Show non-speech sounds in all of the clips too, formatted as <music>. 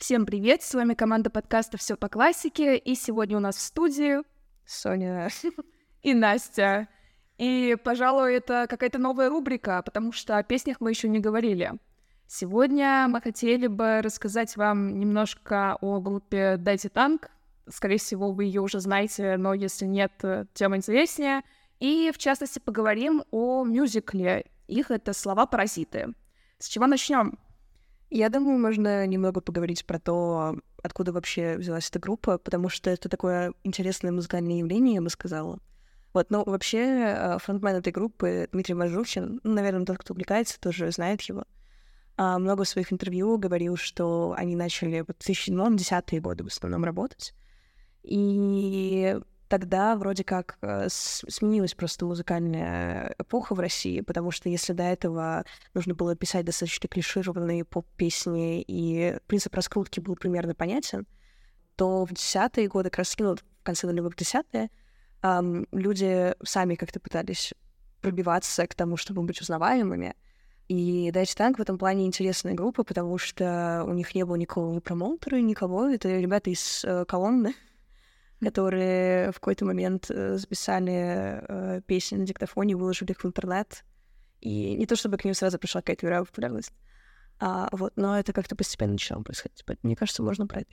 Всем привет, с вами команда подкаста «Все по классике», и сегодня у нас в студии Соня <laughs> и Настя. И, пожалуй, это какая-то новая рубрика, потому что о песнях мы еще не говорили. Сегодня мы хотели бы рассказать вам немножко о группе «Дайте танк». Скорее всего, вы ее уже знаете, но если нет, тем интереснее. И, в частности, поговорим о мюзикле. Их это «Слова-паразиты». С чего начнем? Я думаю, можно немного поговорить про то, откуда вообще взялась эта группа, потому что это такое интересное музыкальное явление, я бы сказала. Вот, но вообще э, фронтмен этой группы Дмитрий Мажухин, ну, наверное, тот, кто увлекается, тоже знает его. А, много в своих интервью говорил, что они начали в 2010-е годы в основном работать. И тогда вроде как э, сменилась просто музыкальная эпоха в России, потому что если до этого нужно было писать достаточно клишированные поп-песни, и принцип раскрутки был примерно понятен, то в десятые годы, как раз ну, в конце нулевых десятые, эм, люди сами как-то пытались пробиваться к тому, чтобы быть узнаваемыми. И Дайч Танк в этом плане интересная группа, потому что у них не было никакого ни промоутера, никого. Это ребята из э, колонны, которые в какой-то момент э, записали э, песни на диктофоне, выложили их в интернет. И не то чтобы к ним сразу пришла какая-то мировая популярность, а, вот, но это как-то постепенно начало происходить. Мне кажется, можно про это.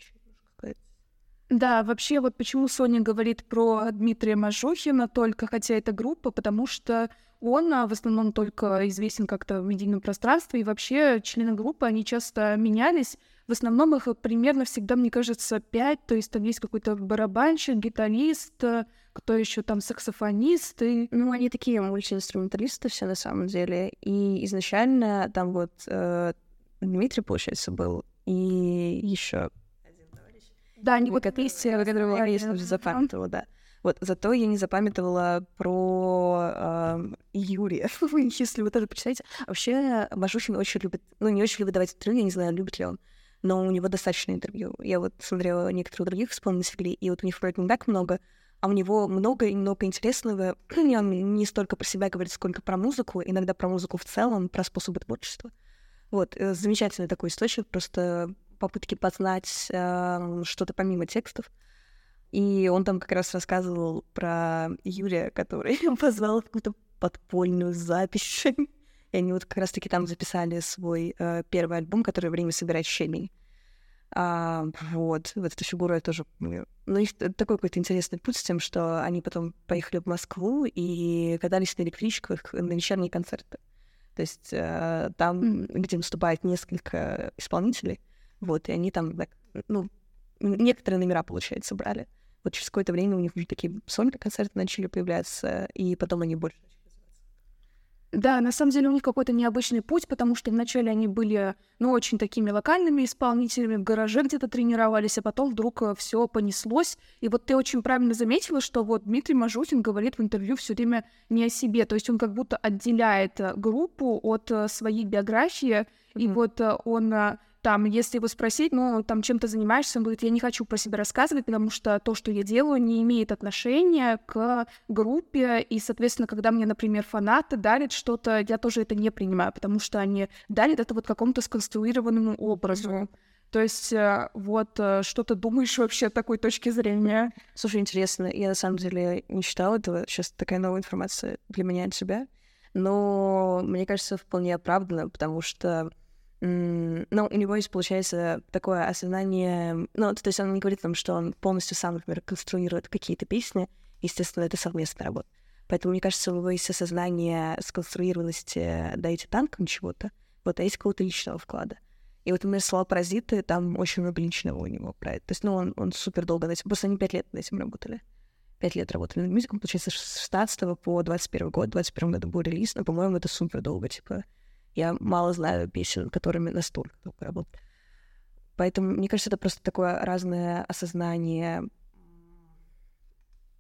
Да, вообще вот почему Соня говорит про Дмитрия Мажухина только, хотя это группа, потому что он а, в основном только известен как-то в медийном пространстве, и вообще члены группы, они часто менялись, в основном их примерно всегда, мне кажется, пять, то есть там есть какой-то барабанщик, гитарист, э, кто еще там саксофонист. И... Ну, они такие мультиинструменталисты все на самом деле. И изначально там вот э, Дмитрий, получается, был, и еще да, они вот вместе, которого я не запамятовала, да. Вот, зато я не запамятовала про э, Юрия, <laughs> если вы тоже почитаете. Вообще, Бажухин очень любит, ну, не очень любит давать интервью, я не знаю, любит ли он но у него достаточно интервью. Я вот смотрела некоторые других исполнителей, и вот у них вроде не так много, а у него много и много интересного. <clears throat> он не столько про себя говорит, сколько про музыку, иногда про музыку в целом, про способы творчества. Вот, э, замечательный такой источник, просто попытки познать э, что-то помимо текстов. И он там как раз рассказывал про Юрия, который <laughs> позвал какую-то подпольную запись и они вот как раз-таки там записали свой э, первый альбом, который «Время собирать щебень». А, вот, вот эту фигуру я тоже помню. Ну, их такой какой-то интересный путь с тем, что они потом поехали в Москву и катались на электричках на вечерние концерты. То есть э, там, mm. где выступает несколько исполнителей, вот, и они там, ну, некоторые номера, получается, брали. Вот через какое-то время у них уже такие сольные концерты начали появляться, и потом они больше да, на самом деле у них какой-то необычный путь, потому что вначале они были, ну, очень такими локальными исполнителями, в гараже где-то тренировались, а потом вдруг э, все понеслось. И вот ты очень правильно заметила, что вот Дмитрий Мажутин говорит в интервью все время не о себе, то есть он как будто отделяет э, группу от э, своей биографии, mm-hmm. и вот он там, если его спросить, ну, там, чем ты занимаешься, он говорит, я не хочу про себя рассказывать, потому что то, что я делаю, не имеет отношения к группе, и, соответственно, когда мне, например, фанаты дарят что-то, я тоже это не принимаю, потому что они дарят это вот какому-то сконструированному образу. То есть, э, вот, э, что ты думаешь вообще о такой точке зрения? Слушай, интересно, я на самом деле не читала этого, сейчас такая новая информация для меня от себя, но мне кажется, вполне оправданно, потому что ну, у него есть, получается, такое осознание... Ну, то есть он не говорит нам, что он полностью сам, например, конструирует какие-то песни. Естественно, это совместная работа. Поэтому, мне кажется, у него есть осознание сконструированности «дайте танком» чего-то, вот, а есть какого-то личного вклада. И вот, например, слова «паразиты», там очень много личного у него про это. То есть, ну, он, он супер долго над этим... Просто они пять лет над этим работали. Пять лет работали над мюзиклом, получается, с 16 по 21 год. В 21 году был релиз, но, по-моему, это супер долго, типа я мало знаю песен, которыми настолько долго работаю. Поэтому, мне кажется, это просто такое разное осознание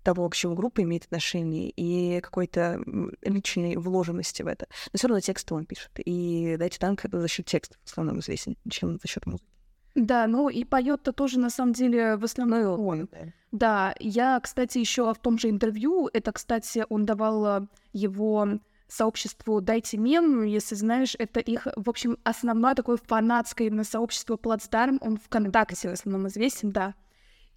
того, к чему группа имеет отношение, и какой-то личной вложенности в это. Но все равно тексты он пишет. И дайте танк за счет текста в основном известен, чем за счет музыки. Да, ну и поет-то тоже на самом деле в основном ну, он. Да. да, я, кстати, еще в том же интервью, это, кстати, он давал его сообществу «Дайте мем», если знаешь, это их, в общем, основное такое фанатское именно сообщество «Плацдарм», он ВКонтакте в основном известен, да.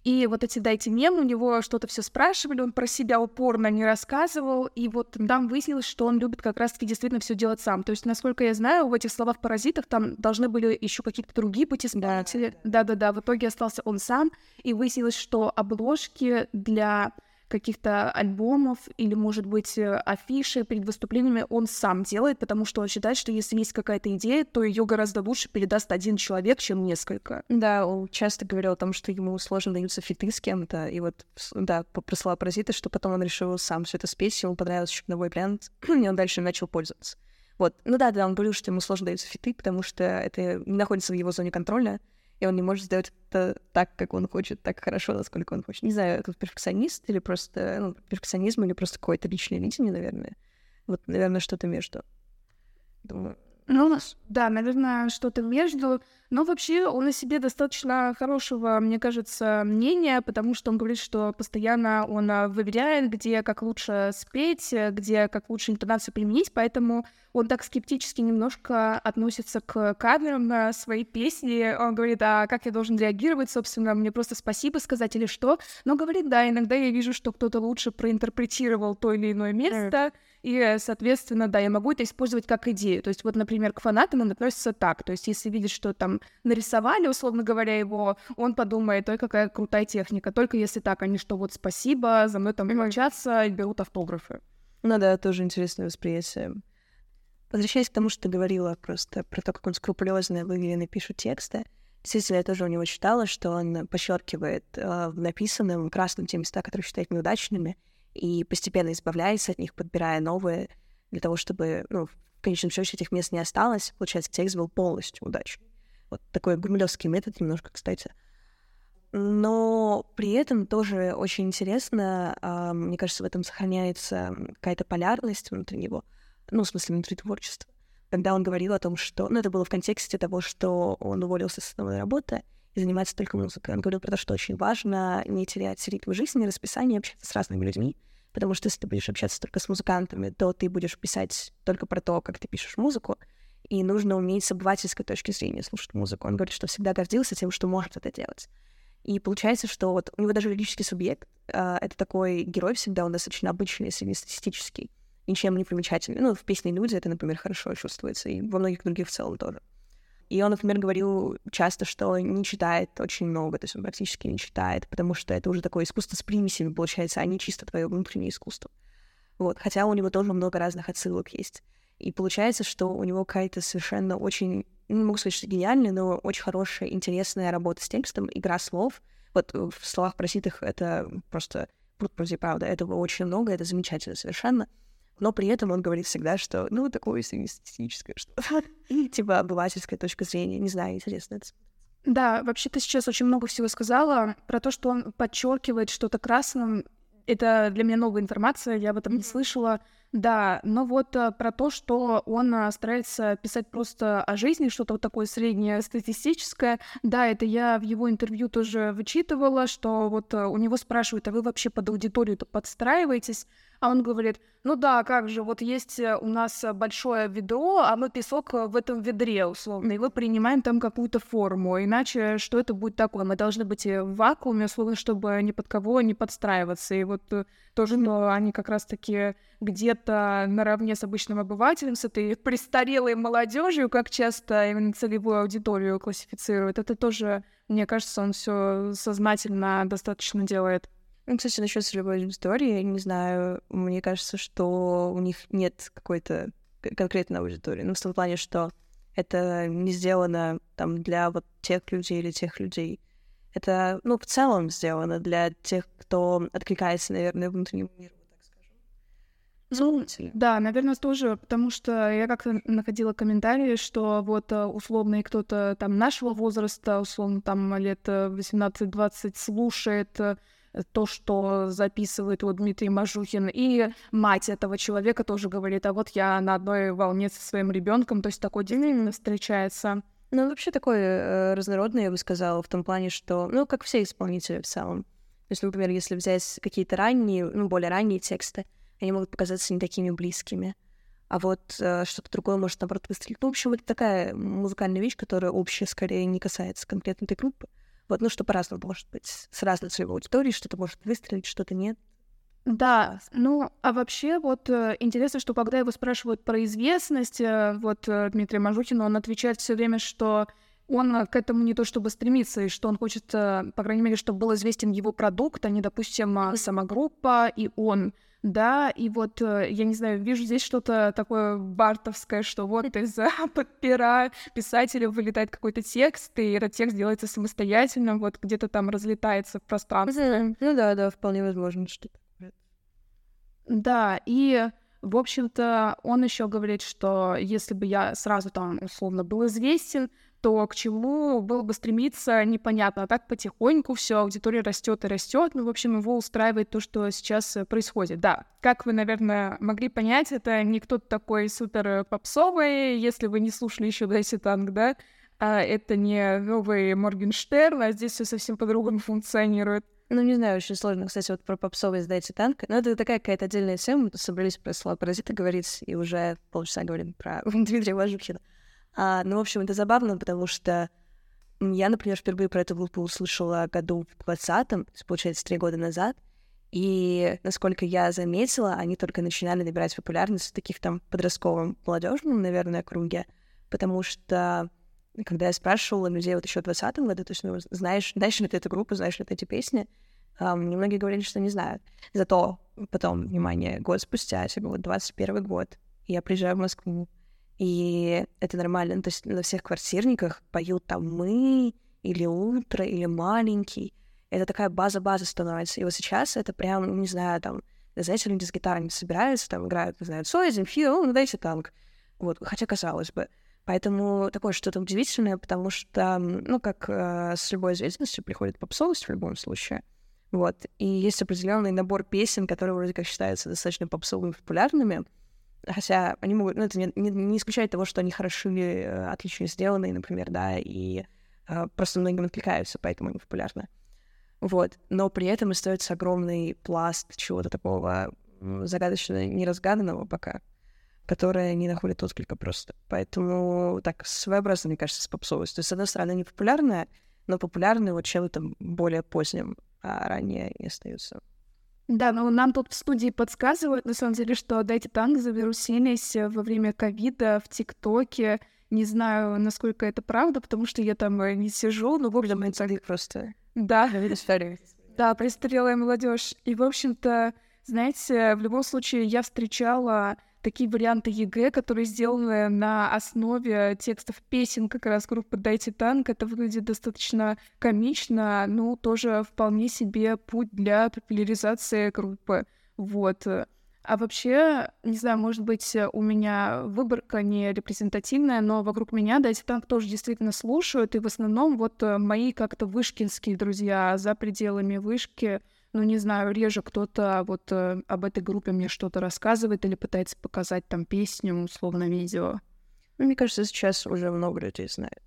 И вот эти «Дайте мем», у него что-то все спрашивали, он про себя упорно не рассказывал, и вот там выяснилось, что он любит как раз-таки действительно все делать сам. То есть, насколько я знаю, в этих словах «паразитах» там должны были еще какие-то другие быть исполнители. Да-да-да, в итоге остался он сам, и выяснилось, что обложки для каких-то альбомов или, может быть, э, афиши перед выступлениями он сам делает, потому что он считает, что если есть какая-то идея, то ее гораздо лучше передаст один человек, чем несколько. Да, он часто говорил о том, что ему сложно даются фиты с кем-то, и вот, да, про слова что потом он решил сам все это спеть, ему понравился новый вариант, <clears throat> и он дальше начал пользоваться. Вот. Ну да, да, он говорил, что ему сложно даются фиты, потому что это не находится в его зоне контроля, и он не может сделать это так, как он хочет, так хорошо, насколько он хочет. Не знаю, это перфекционист или просто ну, перфекционизм или просто какое-то личное видение, наверное. Вот, наверное, что-то между. Думаю. Ну, да, наверное, что-то между. Но вообще он о себе достаточно хорошего, мне кажется, мнения, потому что он говорит, что постоянно он а, выверяет, где как лучше спеть, где как лучше интонацию применить, поэтому он так скептически немножко относится к каверам на свои песни. Он говорит, а как я должен реагировать, собственно, мне просто спасибо сказать или что? Но говорит, да, иногда я вижу, что кто-то лучше проинтерпретировал то или иное место, и, соответственно, да, я могу это использовать как идею. То есть вот, например, к фанатам он относится так. То есть если видит, что там нарисовали, условно говоря, его, он подумает, ой, какая крутая техника. Только если так, они что, вот спасибо, за мной там мчатся и берут автографы. Ну да, тоже интересное восприятие. Возвращаясь к тому, что ты говорила просто про то, как он скрупулезно и выверенно пишет тексты, Действительно, я тоже у него читала, что он подчеркивает э, в написанном красным те места, которые считает неудачными, и постепенно избавляется от них, подбирая новые, для того, чтобы, ну, в конечном счете этих мест не осталось. Получается, текст был полностью удачный. Вот такой гумилевский метод немножко, кстати. Но при этом тоже очень интересно, э, мне кажется, в этом сохраняется какая-то полярность внутри него, ну, в смысле, внутри творчества. Когда он говорил о том, что... Ну, это было в контексте того, что он уволился с основной работы, и заниматься только музыкой. Он говорил про то, что очень важно не терять ритм жизни, расписание, общаться с разными людьми, потому что если ты будешь общаться только с музыкантами, то ты будешь писать только про то, как ты пишешь музыку, и нужно уметь с обывательской точки зрения слушать музыку. Он говорит, что всегда гордился тем, что может это делать. И получается, что вот у него даже лирический субъект э, — это такой герой всегда, он достаточно обычный, среднестатистический, ничем не примечательный. Ну, в песне «Люди» это, например, хорошо чувствуется, и во многих других в целом тоже. И он, например, говорил часто, что не читает очень много, то есть он практически не читает, потому что это уже такое искусство с примесями, получается, а не чисто твое внутреннее искусство. Вот. Хотя у него тоже много разных отсылок есть. И получается, что у него какая-то совершенно очень, не могу сказать, что гениальная, но очень хорошая, интересная работа с текстом, игра слов. Вот в словах проситых это просто пруд правда, этого очень много, это замечательно совершенно но при этом он говорит всегда, что, ну, такое среднестатистическое что-то. <laughs> И, типа, обывательская точка зрения. Не знаю, интересно это. Да, вообще ты сейчас очень много всего сказала про то, что он подчеркивает что-то красным. Это для меня новая информация, я об этом не слышала. Да, но вот а, про то, что он а, старается писать просто о жизни, что-то вот такое среднее статистическое. Да, это я в его интервью тоже вычитывала, что вот а, у него спрашивают, а вы вообще под аудиторию-то подстраиваетесь? А он говорит, ну да, как же, вот есть э, у нас э, большое ведро, а мы песок э, в этом ведре, условно, и мы принимаем там какую-то форму, иначе что это будет такое? Мы должны быть в вакууме, условно, чтобы ни под кого не подстраиваться. И вот тоже, что они как раз-таки где-то наравне с обычным обывателем, с этой <laughs> престарелой молодежью, как часто именно целевую аудиторию классифицируют, это тоже, мне кажется, он все сознательно достаточно делает. Ну, кстати, насчет целевой аудитории, я не знаю, мне кажется, что у них нет какой-то конкретной аудитории. Ну, в том плане, что это не сделано там для вот тех людей или тех людей. Это, ну, в целом сделано для тех, кто откликается, наверное, внутреннему миру, так скажем. Ну, да, наверное, тоже, потому что я как-то находила комментарии, что вот э, условно кто-то там нашего возраста, условно там лет 18-20 э, слушает э, то, что записывает вот Дмитрий Мажухин, и мать этого человека тоже говорит, а вот я на одной волне со своим ребенком, то есть такой день именно встречается. Ну, вообще такой э, разнородный, я бы сказала, в том плане, что, ну, как все исполнители в целом. То есть, например, если взять какие-то ранние, ну, более ранние тексты, они могут показаться не такими близкими. а вот э, что-то другое может, наоборот, выстрелить. Ну, в общем, это такая музыкальная вещь, которая общая, скорее, не касается конкретно этой группы. Вот, ну, что по-разному может быть. С разной целевой аудиторией что-то может выстрелить, что-то нет. Да, ну, а вообще вот э, интересно, что когда его спрашивают про известность, э, вот э, Дмитрий Мажухин, он отвечает все время, что он к этому не то чтобы стремится, и что он хочет, по крайней мере, чтобы был известен его продукт, а не, допустим, сама группа и он да, и вот, э, я не знаю, вижу здесь что-то такое бартовское, что вот из-за <laughs> пера писателя вылетает какой-то текст, и этот текст делается самостоятельно, вот где-то там разлетается в пространстве. Ну да, да, вполне возможно, что такое. Да, и в общем-то, он еще говорит, что если бы я сразу там условно был известен, то к чему было бы стремиться, непонятно. А так потихоньку все, аудитория растет и растет. Ну, в общем, его устраивает то, что сейчас э, происходит. Да, как вы, наверное, могли понять, это не кто-то такой супер попсовый, если вы не слушали еще Дайси Танк, да, а это не новый Моргенштерн, а здесь все совсем по-другому функционирует. Ну, не знаю, очень сложно, кстати, вот про попсовый «Сдайте танк». Но это такая какая-то отдельная тема. Мы собрались про слова паразита говорить, и уже полчаса говорим про <laughs> Дмитрия Важухина. А, ну, в общем, это забавно, потому что я, например, впервые про эту группу услышала году в 20-м, получается, три года назад. И, насколько я заметила, они только начинали набирать популярность в таких там подростковом, молодежном, наверное, круге, потому что когда я спрашивала людей вот еще в 20 году, то есть, ну, знаешь, знаешь ли ты эту группу, знаешь ли ты эти песни, um, многие говорили, что не знают. Зато потом, внимание, год спустя, типа вот 21 год, я приезжаю в Москву, и это нормально. Ну, то есть на всех квартирниках поют там «мы», или «утро», или «маленький». Это такая база-база становится. И вот сейчас это прям, не знаю, там, знаете, люди с гитарами собираются, там играют, не знаю, Цой, Земфир, ну, дайте танк. Вот, хотя казалось бы. Поэтому такое что-то удивительное, потому что, ну, как э, с любой известностью приходит попсовость в любом случае. Вот. И есть определенный набор песен, которые вроде как считаются достаточно попсовыми популярными, Хотя они могут, ну, это не, не, не исключает того, что они хороши, э, отлично сделаны, например, да, и э, просто многим откликаются, поэтому они популярны. Вот. Но при этом остается огромный пласт чего-то такого загадочно неразгаданного пока, которое не находит отклика просто. Поэтому так своеобразно, мне кажется, с попсовостью. То есть, с одной стороны, они популярные, но популярные вот чем-то более поздним, а ранее не остаются. Да, ну нам тут в студии подсказывают, на самом деле, что Дайте Танк завирусились во время ковида в ТикТоке. Не знаю, насколько это правда, потому что я там э, не сижу, но в общем... Это просто... Да. Да, престарелая молодежь. И, в общем-то, знаете, в любом случае я встречала такие варианты ЕГЭ, которые сделаны на основе текстов песен как раз группы «Дайте танк». Это выглядит достаточно комично, но тоже вполне себе путь для популяризации группы. Вот. А вообще, не знаю, может быть, у меня выборка не репрезентативная, но вокруг меня Дайте Танк тоже действительно слушают, и в основном вот мои как-то вышкинские друзья за пределами вышки — ну, не знаю, реже кто-то вот э, об этой группе мне что-то рассказывает или пытается показать там песню, условно, видео. Ну, мне кажется, сейчас уже много людей знает.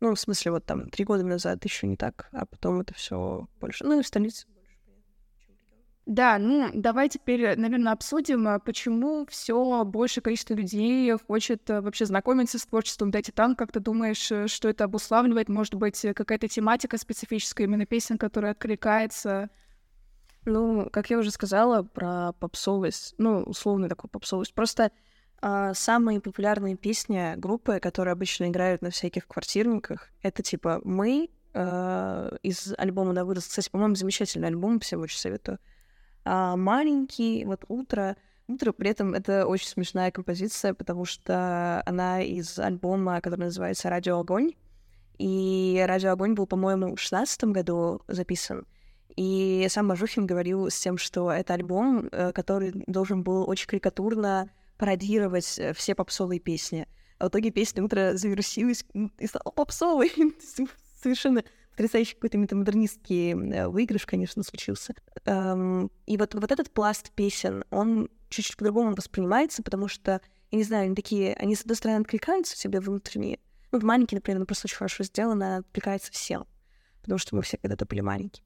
Ну, в смысле, вот там три года назад еще не так, а потом это все больше. Ну, и в столице да, ну давай теперь, наверное, обсудим, а, почему все большее количество людей хочет э, вообще знакомиться с творчеством Дэти Тан. Как ты думаешь, э, что это обуславливает? Может быть, какая-то тематика специфическая, именно песен, которая откликается ну, как я уже сказала про попсовость, ну, условную такую попсовость. Просто а, самые популярные песни группы, которые обычно играют на всяких квартирниках, это типа «Мы» а, из альбома «На вырос». Кстати, по-моему, замечательный альбом, всем очень советую. А, «Маленький», вот «Утро». «Утро» при этом это очень смешная композиция, потому что она из альбома, который называется «Радио Огонь». И «Радио Огонь» был, по-моему, в 16 году записан. И сам Мажухин говорил с тем, что это альбом, э, который должен был очень карикатурно пародировать э, все попсовые песни. А в итоге песня «Утро» завирусилась и стала попсовой. <laughs> Совершенно потрясающий какой-то метамодернистский э, выигрыш, конечно, случился. Эм, и вот, вот этот пласт песен, он чуть-чуть по-другому воспринимается, потому что, я не знаю, они такие, они, с одной стороны, откликаются себе внутренне. Ну, маленький, например, он просто очень хорошо сделан, откликается всем, потому что мы все когда-то были маленькие.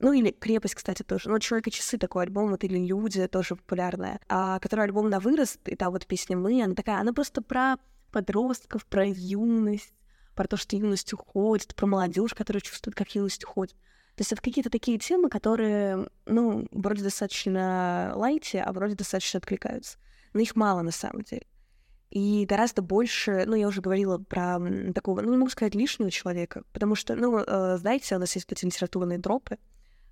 Ну или «Крепость», кстати, тоже. Ну, «Человек и часы» такой альбом, вот или «Люди» тоже популярная. А который альбом на вырост, и там вот песня «Мы», она такая, она просто про подростков, про юность, про то, что юность уходит, про молодежь, которая чувствует, как юность уходит. То есть это какие-то такие темы, которые, ну, вроде достаточно лайте, а вроде достаточно откликаются. Но их мало на самом деле. И гораздо больше, ну, я уже говорила про такого, ну, не могу сказать лишнего человека, потому что, ну, э, знаете, у нас есть эти литературные дропы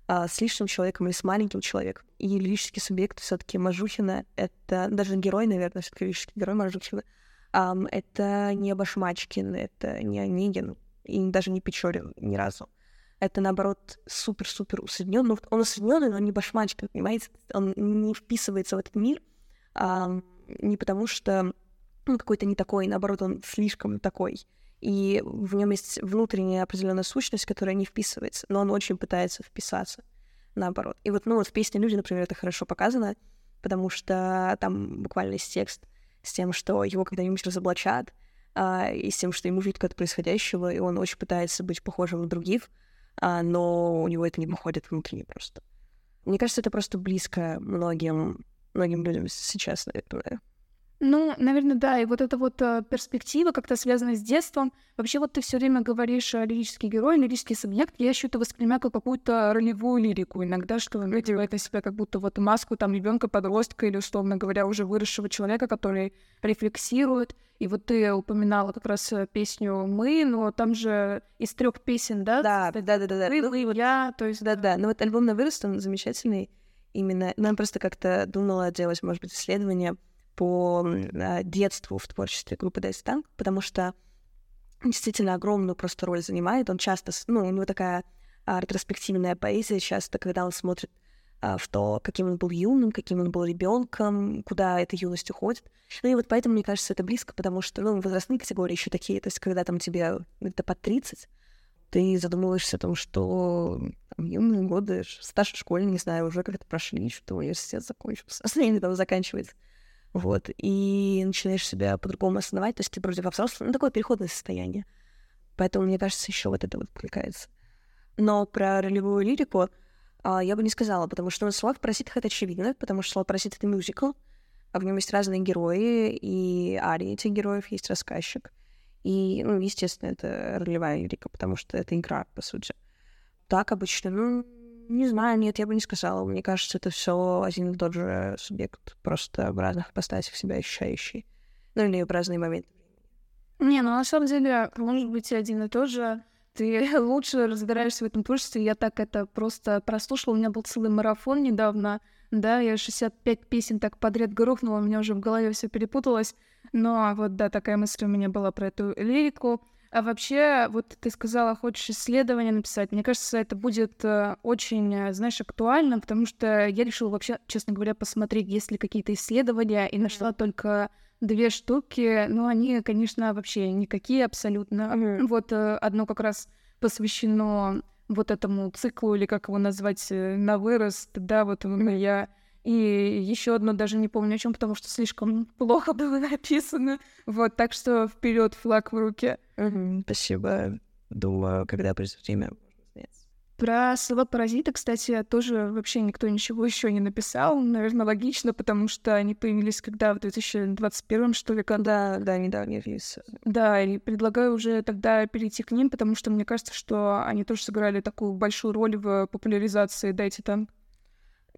э, с лишним человеком или с маленьким человеком. И лирический субъект все таки Мажухина — это даже герой, наверное, все таки лирический герой Мажухина. Um, это не Башмачкин, это не Онегин, и даже не Печорин ни разу. Это, наоборот, супер-супер усреднен. Ну, он усредненный, но не Башмачкин, понимаете? Он не вписывается в этот мир um, не потому, что он какой-то не такой, наоборот, он слишком такой. И в нем есть внутренняя определенная сущность, которая не вписывается, но он очень пытается вписаться, наоборот. И вот, ну, вот в песне «Люди», например, это хорошо показано, потому что там буквально есть текст с тем, что его когда-нибудь разоблачат, а, и с тем, что ему жутко от происходящего, и он очень пытается быть похожим на других, а, но у него это не выходит внутренне просто. Мне кажется, это просто близко многим, многим людям сейчас, наверное. Ну, наверное, да. И вот эта вот э, перспектива как-то связана с детством. Вообще, вот ты все время говоришь э, лирический герой, лирический субъект. Я еще это воспринимаю как какую-то ролевую лирику иногда, что надевает на себя как будто вот маску там ребенка, подростка или, условно говоря, уже выросшего человека, который рефлексирует. И вот ты упоминала как раз э, песню «Мы», но там же из трех песен, да? Да, да, да, да. да. Ты, ну, вы, я, то есть... Да, да. Но вот альбом на вырост, он замечательный. Именно, нам просто как-то думала делать, может быть, исследование — по а, детству в творчестве группы Дайстан, потому что действительно огромную просто роль занимает. Он часто, ну, у него такая а, ретроспективная поэзия часто, когда он смотрит а, в то, каким он был юным, каким он был ребенком, куда эта юность уходит. Ну и вот поэтому, мне кажется, это близко, потому что, ну, возрастные категории еще такие, то есть когда там тебе где-то под 30, ты задумываешься о том, что там, юные годы, старшей школе, не знаю, уже как-то прошли, что университет закончился, <laughs> или там заканчивается вот, и начинаешь себя по-другому осознавать, то есть ты вроде во взрослом, ну, такое переходное состояние. Поэтому, мне кажется, еще вот это вот откликается. Но про ролевую лирику а, я бы не сказала, потому что ну, слово «паразитах» — это очевидно, потому что слово «паразит» — это мюзикл, а в нем есть разные герои, и арии этих героев, есть рассказчик. И, ну, естественно, это ролевая лирика, потому что это игра, по сути. Так обычно, ну, не знаю, нет, я бы не сказала. Мне кажется, это все один и тот же субъект, просто в разных постатях себя ощущающий. Ну или в разные моменты. Не, ну на самом деле, может быть, один и тот же. Ты <laughs> лучше разбираешься в этом творчестве. Я так это просто прослушала. У меня был целый марафон недавно. Да, я 65 песен так подряд грохнула, у меня уже в голове все перепуталось. Но вот, да, такая мысль у меня была про эту лирику. А вообще, вот ты сказала, хочешь исследование написать. Мне кажется, это будет э, очень, э, знаешь, актуально, потому что я решила вообще, честно говоря, посмотреть, есть ли какие-то исследования, и нашла только две штуки. Но они, конечно, вообще никакие абсолютно. Mm-hmm. Вот э, одно как раз посвящено вот этому циклу, или как его назвать, на вырост, да, вот я и еще одно даже не помню о чем, потому что слишком плохо было написано. Вот, так что вперед флаг в руке. Спасибо. Думаю, когда придет время, про слова паразита, кстати, тоже вообще никто ничего еще не написал. Наверное, логично, потому что они появились когда в 2021 что ли году. Да, да, недавний релиз. Да, и предлагаю уже тогда перейти к ним, потому что мне кажется, что они тоже сыграли такую большую роль в популяризации «Дайте там».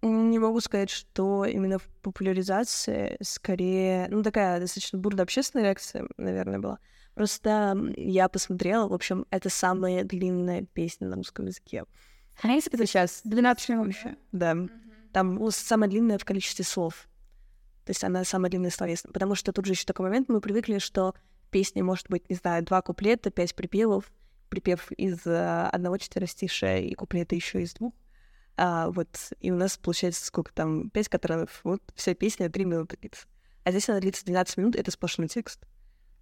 Не могу сказать, что именно в популяризации скорее... Ну, такая достаточно бурная общественная реакция, наверное, была. Просто я посмотрела, в общем, это самая длинная песня на русском языке. А если это сейчас? 12 минут еще. Да. Там ну, самая длинная в количестве слов. То есть она самая длинная словесная. Потому что тут же еще такой момент, мы привыкли, что песня может быть, не знаю, два куплета, пять припевов, припев из uh, одного четверостишия и куплета еще из двух. А, вот, и у нас получается сколько там, пять катренов, вот вся песня три минуты длится. А здесь она длится 12 минут, это сплошной текст.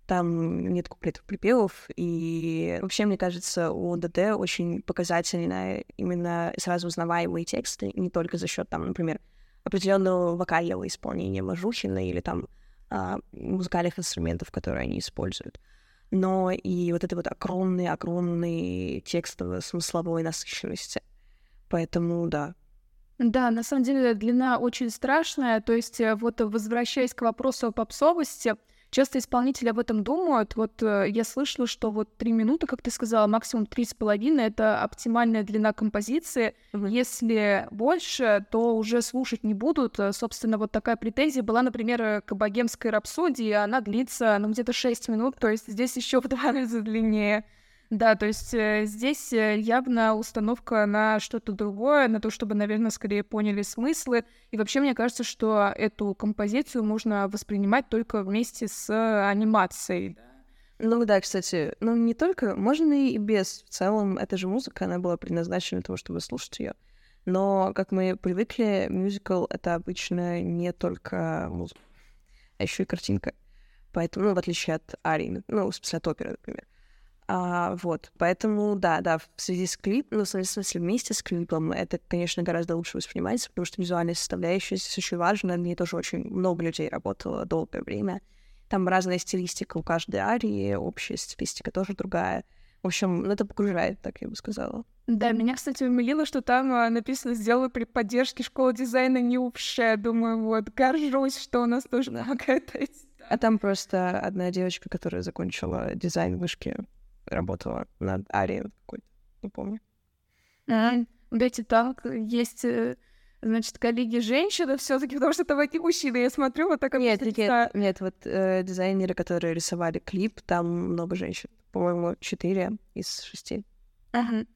Там нет куплетов, припевов, и вообще, мне кажется, у ДД очень показательно именно сразу узнаваемые тексты, не только за счет, там, например, определенного вокального исполнения Мажухина или там а, музыкальных инструментов, которые они используют, но и вот этой вот огромной-огромной текстовой смысловой насыщенности. Поэтому да. Да, на самом деле длина очень страшная. То есть э, вот возвращаясь к вопросу о попсовости, Часто исполнители об этом думают. Вот э, я слышала, что вот три минуты, как ты сказала, максимум три с половиной — это оптимальная длина композиции. Mm-hmm. Если больше, то уже слушать не будут. Э, собственно, вот такая претензия была, например, к богемской рапсодии. Она длится, ну, где-то шесть минут, то есть здесь еще в два <laughs> раза длиннее. Да, то есть э, здесь э, явно установка на что-то другое, на то, чтобы, наверное, скорее поняли смыслы. И вообще, мне кажется, что эту композицию можно воспринимать только вместе с анимацией. Ну да, кстати, ну не только, можно и без. В целом, эта же музыка, она была предназначена для того, чтобы слушать ее. Но, как мы привыкли, мюзикл — это обычно не только музыка, а еще и картинка. Поэтому, ну, в отличие от арии, ну, в смысле от оперы, например. А, вот, поэтому, да, да, в связи с клипом, ну, в смысле, вместе с клипом, это, конечно, гораздо лучше воспринимается, потому что визуальная составляющая здесь очень важна, мне тоже очень много людей работало долгое время. Там разная стилистика у каждой арии, общая стилистика тоже другая. В общем, ну, это погружает, так я бы сказала. Да, меня, кстати, умилило, что там а, написано «Сделаю при поддержке школы дизайна Ньюпше». Думаю, вот, горжусь, что у нас тоже да. помогает А там просто одна девочка, которая закончила дизайн вышки работала над арией какой-то, не помню. А, видите, так, есть, э, значит, коллеги женщины все таки потому что это одни мужчины, я смотрю, вот так... Нет, нет, нет, вот э, дизайнеры, которые рисовали клип, там много женщин, по-моему, четыре из шести. Ага.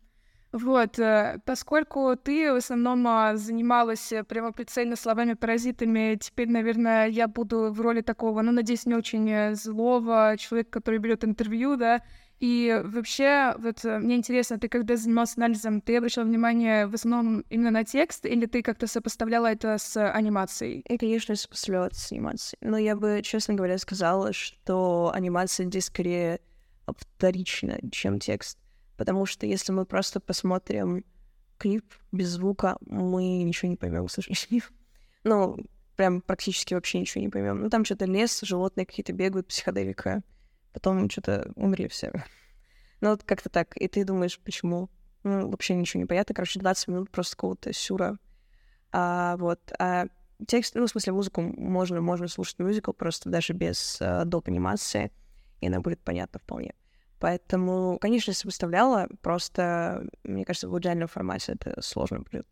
Вот, э, поскольку ты в основном а, занималась э, прямо прицельно словами-паразитами, теперь, наверное, я буду в роли такого, ну, надеюсь, не очень злого человека, который берет интервью, да, и вообще, вот э, мне интересно, ты когда занимался анализом, ты обращал внимание в основном именно на текст, или ты как-то сопоставляла это с анимацией? Я, конечно, сопоставляла это с анимацией. Но я бы, честно говоря, сказала, что анимация здесь скорее вторична, чем текст. Потому что если мы просто посмотрим клип без звука, мы ничего не поймем, к сожалению. Ну, прям практически вообще ничего не поймем. Ну, там что-то лес, животные какие-то бегают, психоделика потом что-то умри все. <laughs> Ну, вот как-то так. И ты думаешь, почему? Ну, вообще ничего не понятно. Короче, 20 минут просто какого-то сюра. А, вот. А текст, ну, в смысле, музыку можно, можно слушать мюзикл просто даже без uh, доп. анимации, и она будет понятна вполне. Поэтому, конечно, если выставляла, просто, мне кажется, в идеальном формате это сложно будет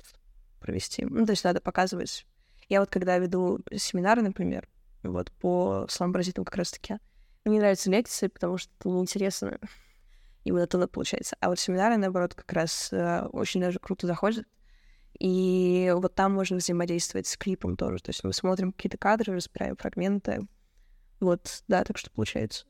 провести. Ну, то есть надо показывать. Я вот когда веду семинары, например, вот по сламбразитам как раз-таки, мне нравятся лекции, потому что это неинтересно. И монотонно получается. А вот семинары, наоборот, как раз э, очень даже круто заходят. И вот там можно взаимодействовать с клипом тоже. То есть мы смотрим какие-то кадры, разбираем фрагменты. Вот, да, так что получается.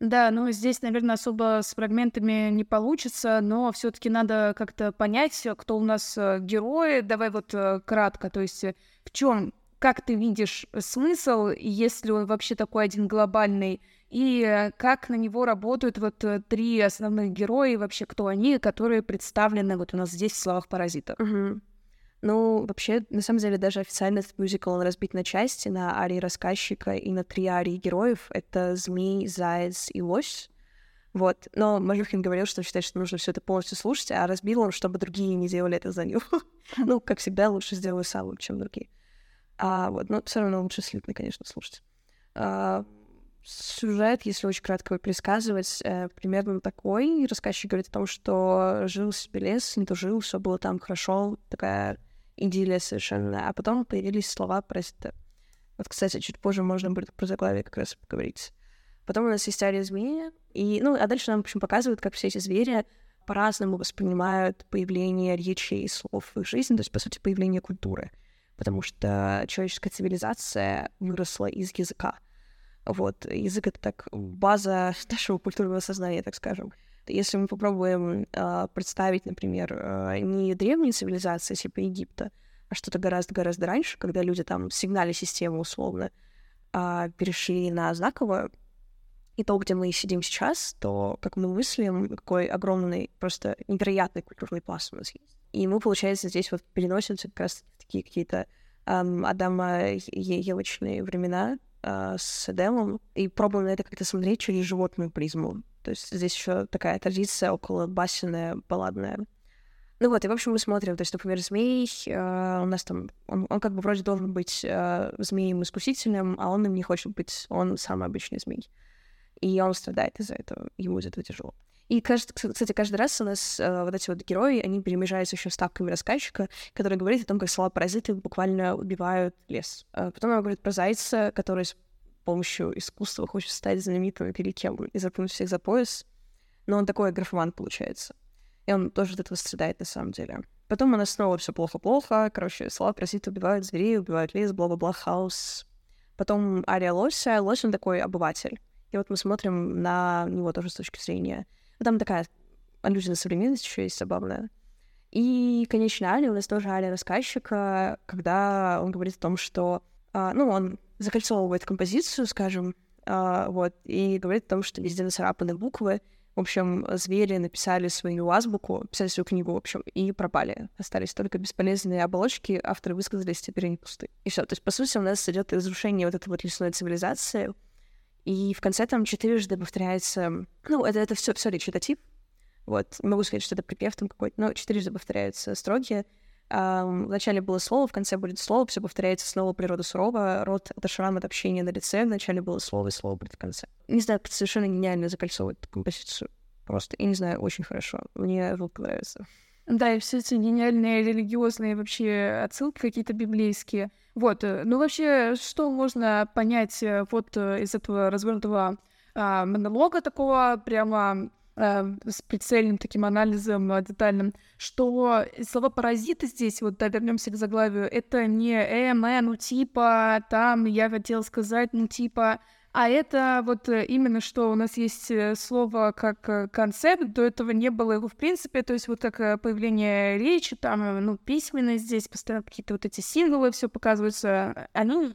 Да, ну здесь, наверное, особо с фрагментами не получится, но все-таки надо как-то понять, кто у нас э, герои. Давай вот э, кратко, то есть в чем, как ты видишь смысл, если он вообще такой один глобальный, и как на него работают вот э, три основных героя, вообще кто они, которые представлены вот у нас здесь в словах паразитов. Угу. Ну, вообще, на самом деле, даже официально этот мюзикл он разбит на части, на арии рассказчика и на три арии героев. Это змей, заяц и лось. Вот. Но Мажухин говорил, что считает, что нужно все это полностью слушать, а разбил он, чтобы другие не делали это за него. <laughs> ну, как всегда, лучше сделаю сам, чем другие. А вот, но все равно лучше слитно, конечно, слушать. А, сюжет, если очень кратко пересказывать, э, примерно такой. Рассказчик говорит о том, что жил себе лес, не то жил, все было там хорошо, такая идиллия совершенно. А потом появились слова про это. Вот, кстати, чуть позже можно будет про заглавие как раз поговорить. Потом у нас есть ария змеи, и, ну, а дальше нам, в общем, показывают, как все эти звери по-разному воспринимают появление речи и слов в их жизни, то есть, по сути, появление культуры. Потому что человеческая цивилизация выросла из языка. Вот, язык — это так база <laughs> нашего культурного сознания, так скажем. Если мы попробуем э, представить, например, э, не древние цивилизации типа Египта, а что-то гораздо-гораздо раньше, когда люди там сигнали систему условно э, перешли на знаковое, и то, где мы сидим сейчас, то, как мы мыслим, какой огромный, просто невероятный культурный пласт у нас есть. И мы, получается, здесь вот переносимся как раз такие какие-то эм, Адама-Евочные времена, э, с Эдемом и пробуем на это как-то смотреть через животную призму. То есть здесь еще такая традиция около басенная, балладная. Ну вот, и, в общем, мы смотрим, то есть, например, змей, э, у нас там, он, он как бы вроде должен быть э, змеем-искусителем, а он им не хочет быть, он самый обычный змей. И он страдает из-за этого, ему из этого тяжело. И, кстати, каждый раз у нас э, вот эти вот герои, они перемежаются еще ставками рассказчика, который говорит о том, как слова-паразиты буквально убивают лес. А потом он говорит про зайца, который с помощью искусства хочет стать знаменитым перед кем и запнуть всех за пояс. Но он такой графоман получается. И он тоже от этого страдает на самом деле. Потом у нас снова все плохо-плохо. Короче, слова-паразиты убивают зверей, убивают лес, бла-бла-бла, хаос. Потом Ария Лося. Лось, он такой обыватель. И вот мы смотрим на него тоже с точки зрения ну, там такая аллюзия на современность еще есть забавная. И, конечно, Али, у нас тоже Али рассказчик, когда он говорит о том, что, а, ну, он закольцовывает композицию, скажем, а, вот, и говорит о том, что везде нацарапаны буквы, в общем, звери написали свою азбуку, писали свою книгу, в общем, и пропали. Остались только бесполезные оболочки, авторы высказались, теперь они пусты. И все. То есть, по сути, у нас идет разрушение вот этой вот лесной цивилизации, и в конце там четырежды повторяется... Ну, это, это все, все речитатив. Вот, не могу сказать, что это припев там какой-то, но четырежды повторяются строки. Вначале было слово, в конце будет слово, все повторяется снова природа сурова, рот — это шрам от общения на лице, вначале было слово, и слово будет в конце. Не знаю, совершенно гениально закольцовывает композицию. Просто, я не знаю, очень хорошо. Мне звук нравится. Да, и все эти гениальные религиозные вообще отсылки какие-то библейские. Вот, э, ну вообще, что можно понять э, вот э, из этого развернутого а, монолога такого прямо а, с прицельным таким анализом детальным, что слова паразиты здесь, вот да, вернемся к заглавию, это не э, ну типа, там я хотела сказать, ну типа, а это вот э, именно что у нас есть э, слово как э, концепт, до этого не было его в принципе, то есть вот как появление речи, там, ну, письменность здесь, постоянно какие-то вот эти символы все показываются, они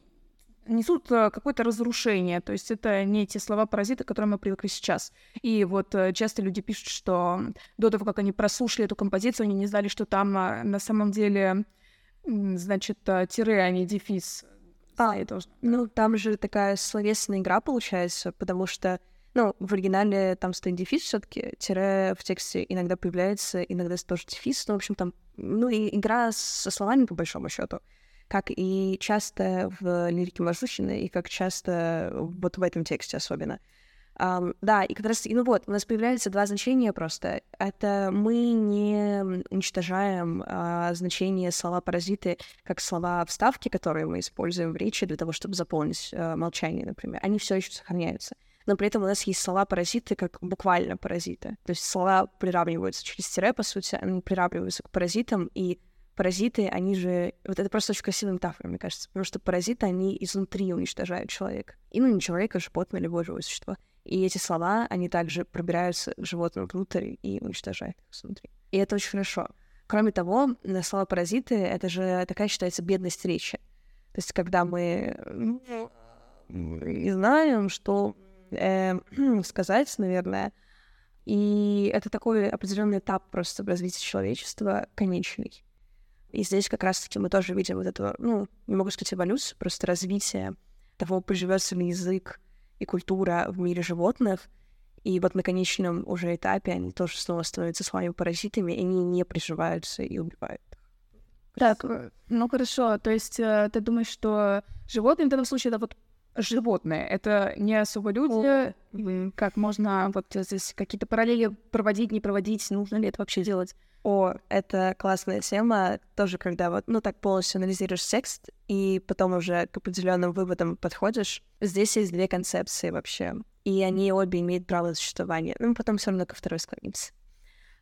несут какое-то разрушение, то есть это не те слова-паразиты, к которым мы привыкли сейчас. И вот часто люди пишут, что до того, как они прослушали эту композицию, они не знали, что там на самом деле, значит, тире, а не дефис а, тоже. Ну, там же такая словесная игра получается, потому что, ну, в оригинале там стоит дефис все таки тире в тексте иногда появляется, иногда тоже дефис, ну, в общем, там, ну, и игра со словами, по большому счету как и часто в лирике Мажущины, и как часто вот в этом тексте особенно. Um, да, и как раз, ну вот, у нас появляются два значения просто. Это мы не уничтожаем uh, значение слова паразиты как слова вставки, которые мы используем в речи для того, чтобы заполнить uh, молчание, например. Они все еще сохраняются. Но при этом у нас есть слова паразиты как буквально паразиты. То есть слова приравниваются через тире, по сути, они приравниваются к паразитам, и паразиты, они же... Вот это просто очень красивая метафора, мне кажется, потому что паразиты, они изнутри уничтожают человека. И, ну, не человека, а животное, любое живое существо. И эти слова, они также пробираются к животным внутрь и уничтожают их изнутри. И это очень хорошо. Кроме того, слова паразиты — это же такая считается бедность речи. То есть когда мы ну, не знаем, что э, <clears throat> сказать, наверное, и это такой определенный этап просто в развитии человечества, конечный. И здесь как раз-таки мы тоже видим вот эту, ну, не могу сказать эволюцию, просто развитие того, приживется ли язык и культура в мире животных. И вот на конечном уже этапе они тоже снова становятся своими паразитами, и они не приживаются и убивают. Так, э, ну хорошо, то есть э, ты думаешь, что животные в данном случае это вот животные, это не особо люди, mm. как можно вот здесь какие-то параллели проводить, не проводить, нужно ли это вообще делать? О, это классная тема, тоже когда вот, ну, так полностью анализируешь текст, и потом уже к определенным выводам подходишь. Здесь есть две концепции вообще, и они обе имеют право на существование. Ну, потом все равно ко второй склонимся.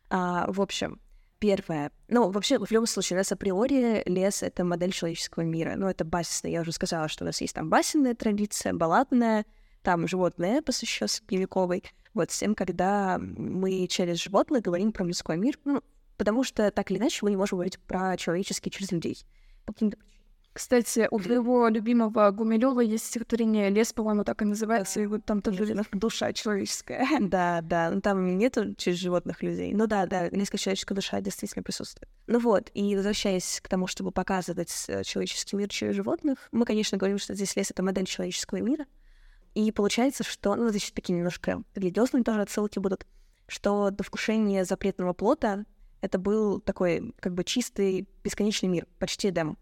А, в общем, первое. Ну, вообще, в любом случае, у нас априори лес — это модель человеческого мира. Ну, это басенная. Я уже сказала, что у нас есть там басенная традиция, балладная, там животное эпос еще средневековый. Вот с тем, когда мы через животных говорим про людской мир, ну, потому что так или иначе мы не можем говорить про человеческие через людей. По каким-то причинам. Кстати, у твоего любимого Гумилева есть стихотворение «Лес», по-моему, так и называется, и вот там тоже <laughs> душа человеческая. <laughs> Да, да, ну там нету через животных людей. Ну да, да, несколько человеческая душа действительно присутствует. Ну вот, и возвращаясь к тому, чтобы показывать э, человеческий мир через животных, мы, конечно, говорим, что здесь лес — это модель человеческого мира. И получается, что, ну, здесь такие немножко религиозные тоже отсылки будут, что до вкушения запретного плота это был такой как бы чистый бесконечный мир, почти Эдем.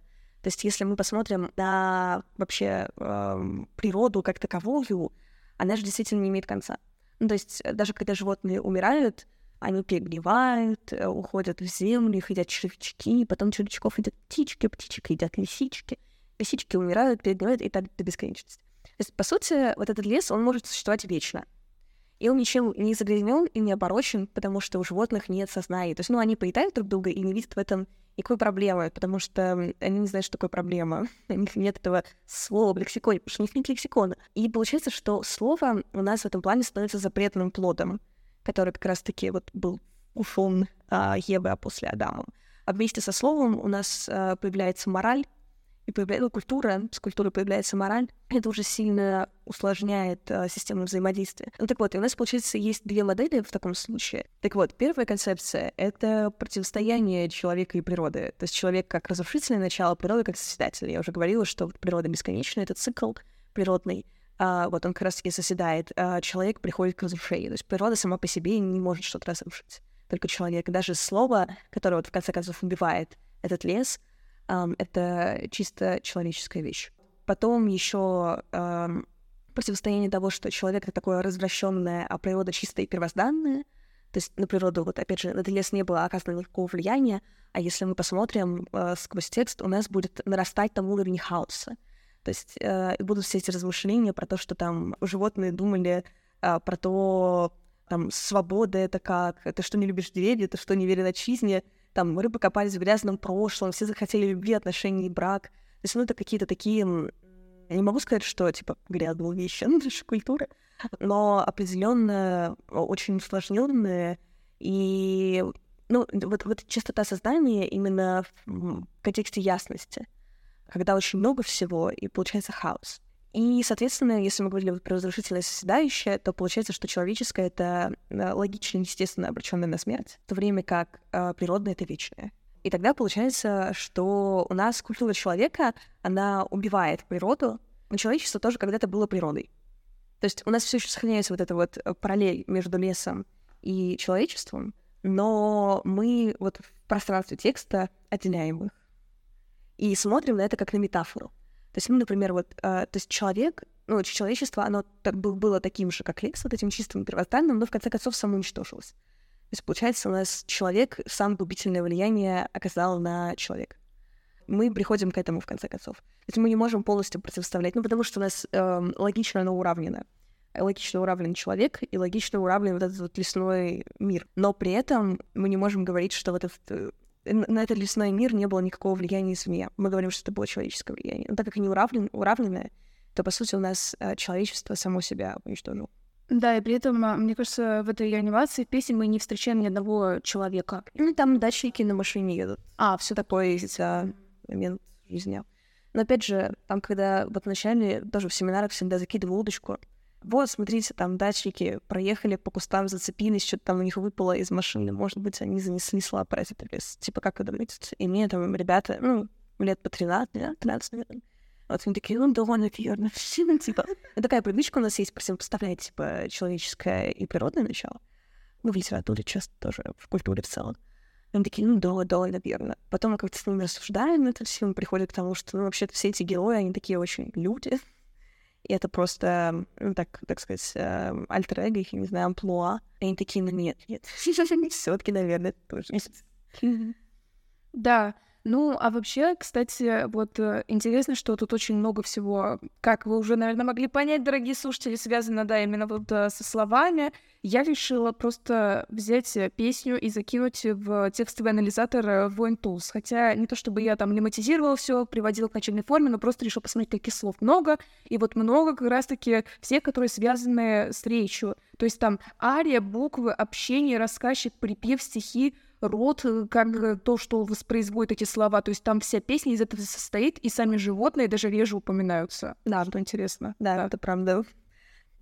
То есть если мы посмотрим на вообще э, природу как таковую, она же действительно не имеет конца. Ну, то есть даже когда животные умирают, они перегнивают, э, уходят в землю, их едят червячки, потом червячков едят птички, птичек едят лисички, лисички умирают, перегнивают, и так до бесконечности. То есть, по сути, вот этот лес, он может существовать вечно. И он ничем не загрязнен и не оборочен, потому что у животных нет сознания. То есть, ну, они поедают друг друга и не видят в этом никакой проблемы, потому что они не знают, что такое проблема. <laughs> У них нет этого слова в лексиконе, потому что у них нет лексикона. И получается, что слово у нас в этом плане становится запретным плодом, который как раз-таки вот был ушен а, Евы, а после Адама. А вместе со словом у нас а, появляется мораль, и появляется ну, культура, с культурой появляется мораль, это уже сильно усложняет э, систему взаимодействия. Ну так вот, и у нас, получается, есть две модели в таком случае. Так вот, первая концепция — это противостояние человека и природы. То есть человек как разрушительное начало, природа как созидатель. Я уже говорила, что природа бесконечна, это цикл природный, а, вот он как раз-таки соседает, а человек приходит к разрушению. То есть природа сама по себе не может что-то разрушить. Только человек. Даже слово, которое вот в конце концов убивает этот лес — это чисто человеческая вещь. Потом еще um, противостояние того, что человек это такое развращенное, а природа чистая и первозданная. То есть на природу, вот опять же, на этот лес не было оказано никакого влияния, а если мы посмотрим э, сквозь текст, у нас будет нарастать там уровень хаоса. То есть э, будут все эти размышления про то, что там животные думали э, про то, там, свобода это как, ты что не любишь деревья, ты что не веришь отчизне, там рыбы копались в грязном прошлом, все захотели любви, отношений, брак. То есть, ну, это какие-то такие... Я не могу сказать, что, типа, грязные вещи <laughs> нашей культуры, но определенно очень усложненные и ну, вот, вот частота сознания именно в контексте ясности, когда очень много всего, и получается хаос. И, соответственно, если мы говорили про разрушительное созидающее, то получается, что человеческое — это э, логично, естественно, обращенное на смерть, в то время как э, природное — это вечное. И тогда получается, что у нас культура человека, она убивает природу, но человечество тоже когда-то было природой. То есть у нас все еще сохраняется вот эта вот э, параллель между лесом и человечеством, но мы вот в пространстве текста отделяем их и смотрим на это как на метафору. То есть, ну, например, вот, э, то есть человек, ну, человечество, оно так, было таким же, как лес, вот этим чистым первозданным, но в конце концов само уничтожилось. То есть, получается, у нас человек, сам губительное влияние оказал на человека. Мы приходим к этому, в конце концов. То есть мы не можем полностью противоставлять, ну, потому что у нас э, логично оно уравнено. Логично уравнен человек и логично уравнен вот этот вот лесной мир. Но при этом мы не можем говорить, что вот этот э, на этот лесной мир не было никакого влияния извне. Мы говорим, что это было человеческое влияние. Но так как они уравнен, уравненные, то, по сути, у нас э, человечество само себя уничтожило. Да, и при этом, а, мне кажется, в этой анимации песен мы не встречаем ни одного человека. Ну, там дачники на машине едут. А, все такое за момент жизни. Но опять же, там, когда вот вначале тоже в семинарах всегда закидываю удочку, вот, смотрите, там дачники проехали по кустам, зацепились, что-то там у них выпало из машины, может быть, они занесли слабо этот лес. Типа, как вы думаете? И мне там ребята, ну, лет по 13, да, 13, наверное. Вот они такие, ну, довольно верно. <laughs> типа, ну, такая привычка у нас есть противопоставлять, типа, человеческое и природное начало. Ну, в литературе часто тоже, в культуре в целом. Они такие, ну, да, довольно верно. Потом мы как-то с ними рассуждаем, это все, мы приходим к тому, что, ну, вообще-то все эти герои, они такие очень люди, и это просто, ну, так, так сказать, э, альтер эго их, не знаю, амплуа. И они такие, ну нет, нет, <laughs> все таки наверное, тоже. Да, ну, а вообще, кстати, вот э, интересно, что тут очень много всего, как вы уже, наверное, могли понять, дорогие слушатели, связано, да, именно вот э, со словами. Я решила просто взять э, песню и закинуть в текстовый анализатор Voin Tools. Хотя не то чтобы я там лематизировала все, приводила к начальной форме, но просто решила посмотреть, каких слов много. И вот много как раз-таки все, которые связаны с речью. То есть там ария, буквы, общение, рассказчик, припев, стихи, род, э, как то, что воспроизводит эти слова. То есть там вся песня из этого состоит, и сами животные даже реже упоминаются. Да, что интересно. Да, да, это правда.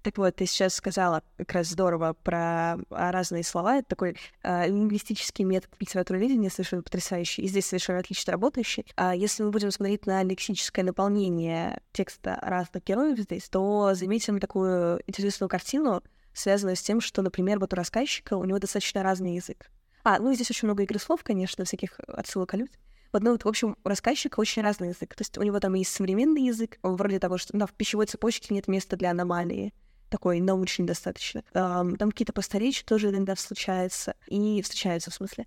Так вот, ты сейчас сказала как раз здорово про а, разные слова. Это такой э, лингвистический метод литературоведения совершенно потрясающий, и здесь совершенно отлично работающий. А если мы будем смотреть на лексическое наполнение текста разных героев здесь, то заметим такую интересную картину, связанную с тем, что, например, вот у рассказчика у него достаточно разный язык. А, ну здесь очень много игры слов, конечно, всяких отсылок алют. Вот, ну, вот, в общем, у рассказчика очень разный язык. То есть у него там есть современный язык, вроде того, что да, в пищевой цепочке нет места для аномалии. Такой научный достаточно. Um, там какие-то просторечия тоже иногда случаются. И встречаются, в смысле.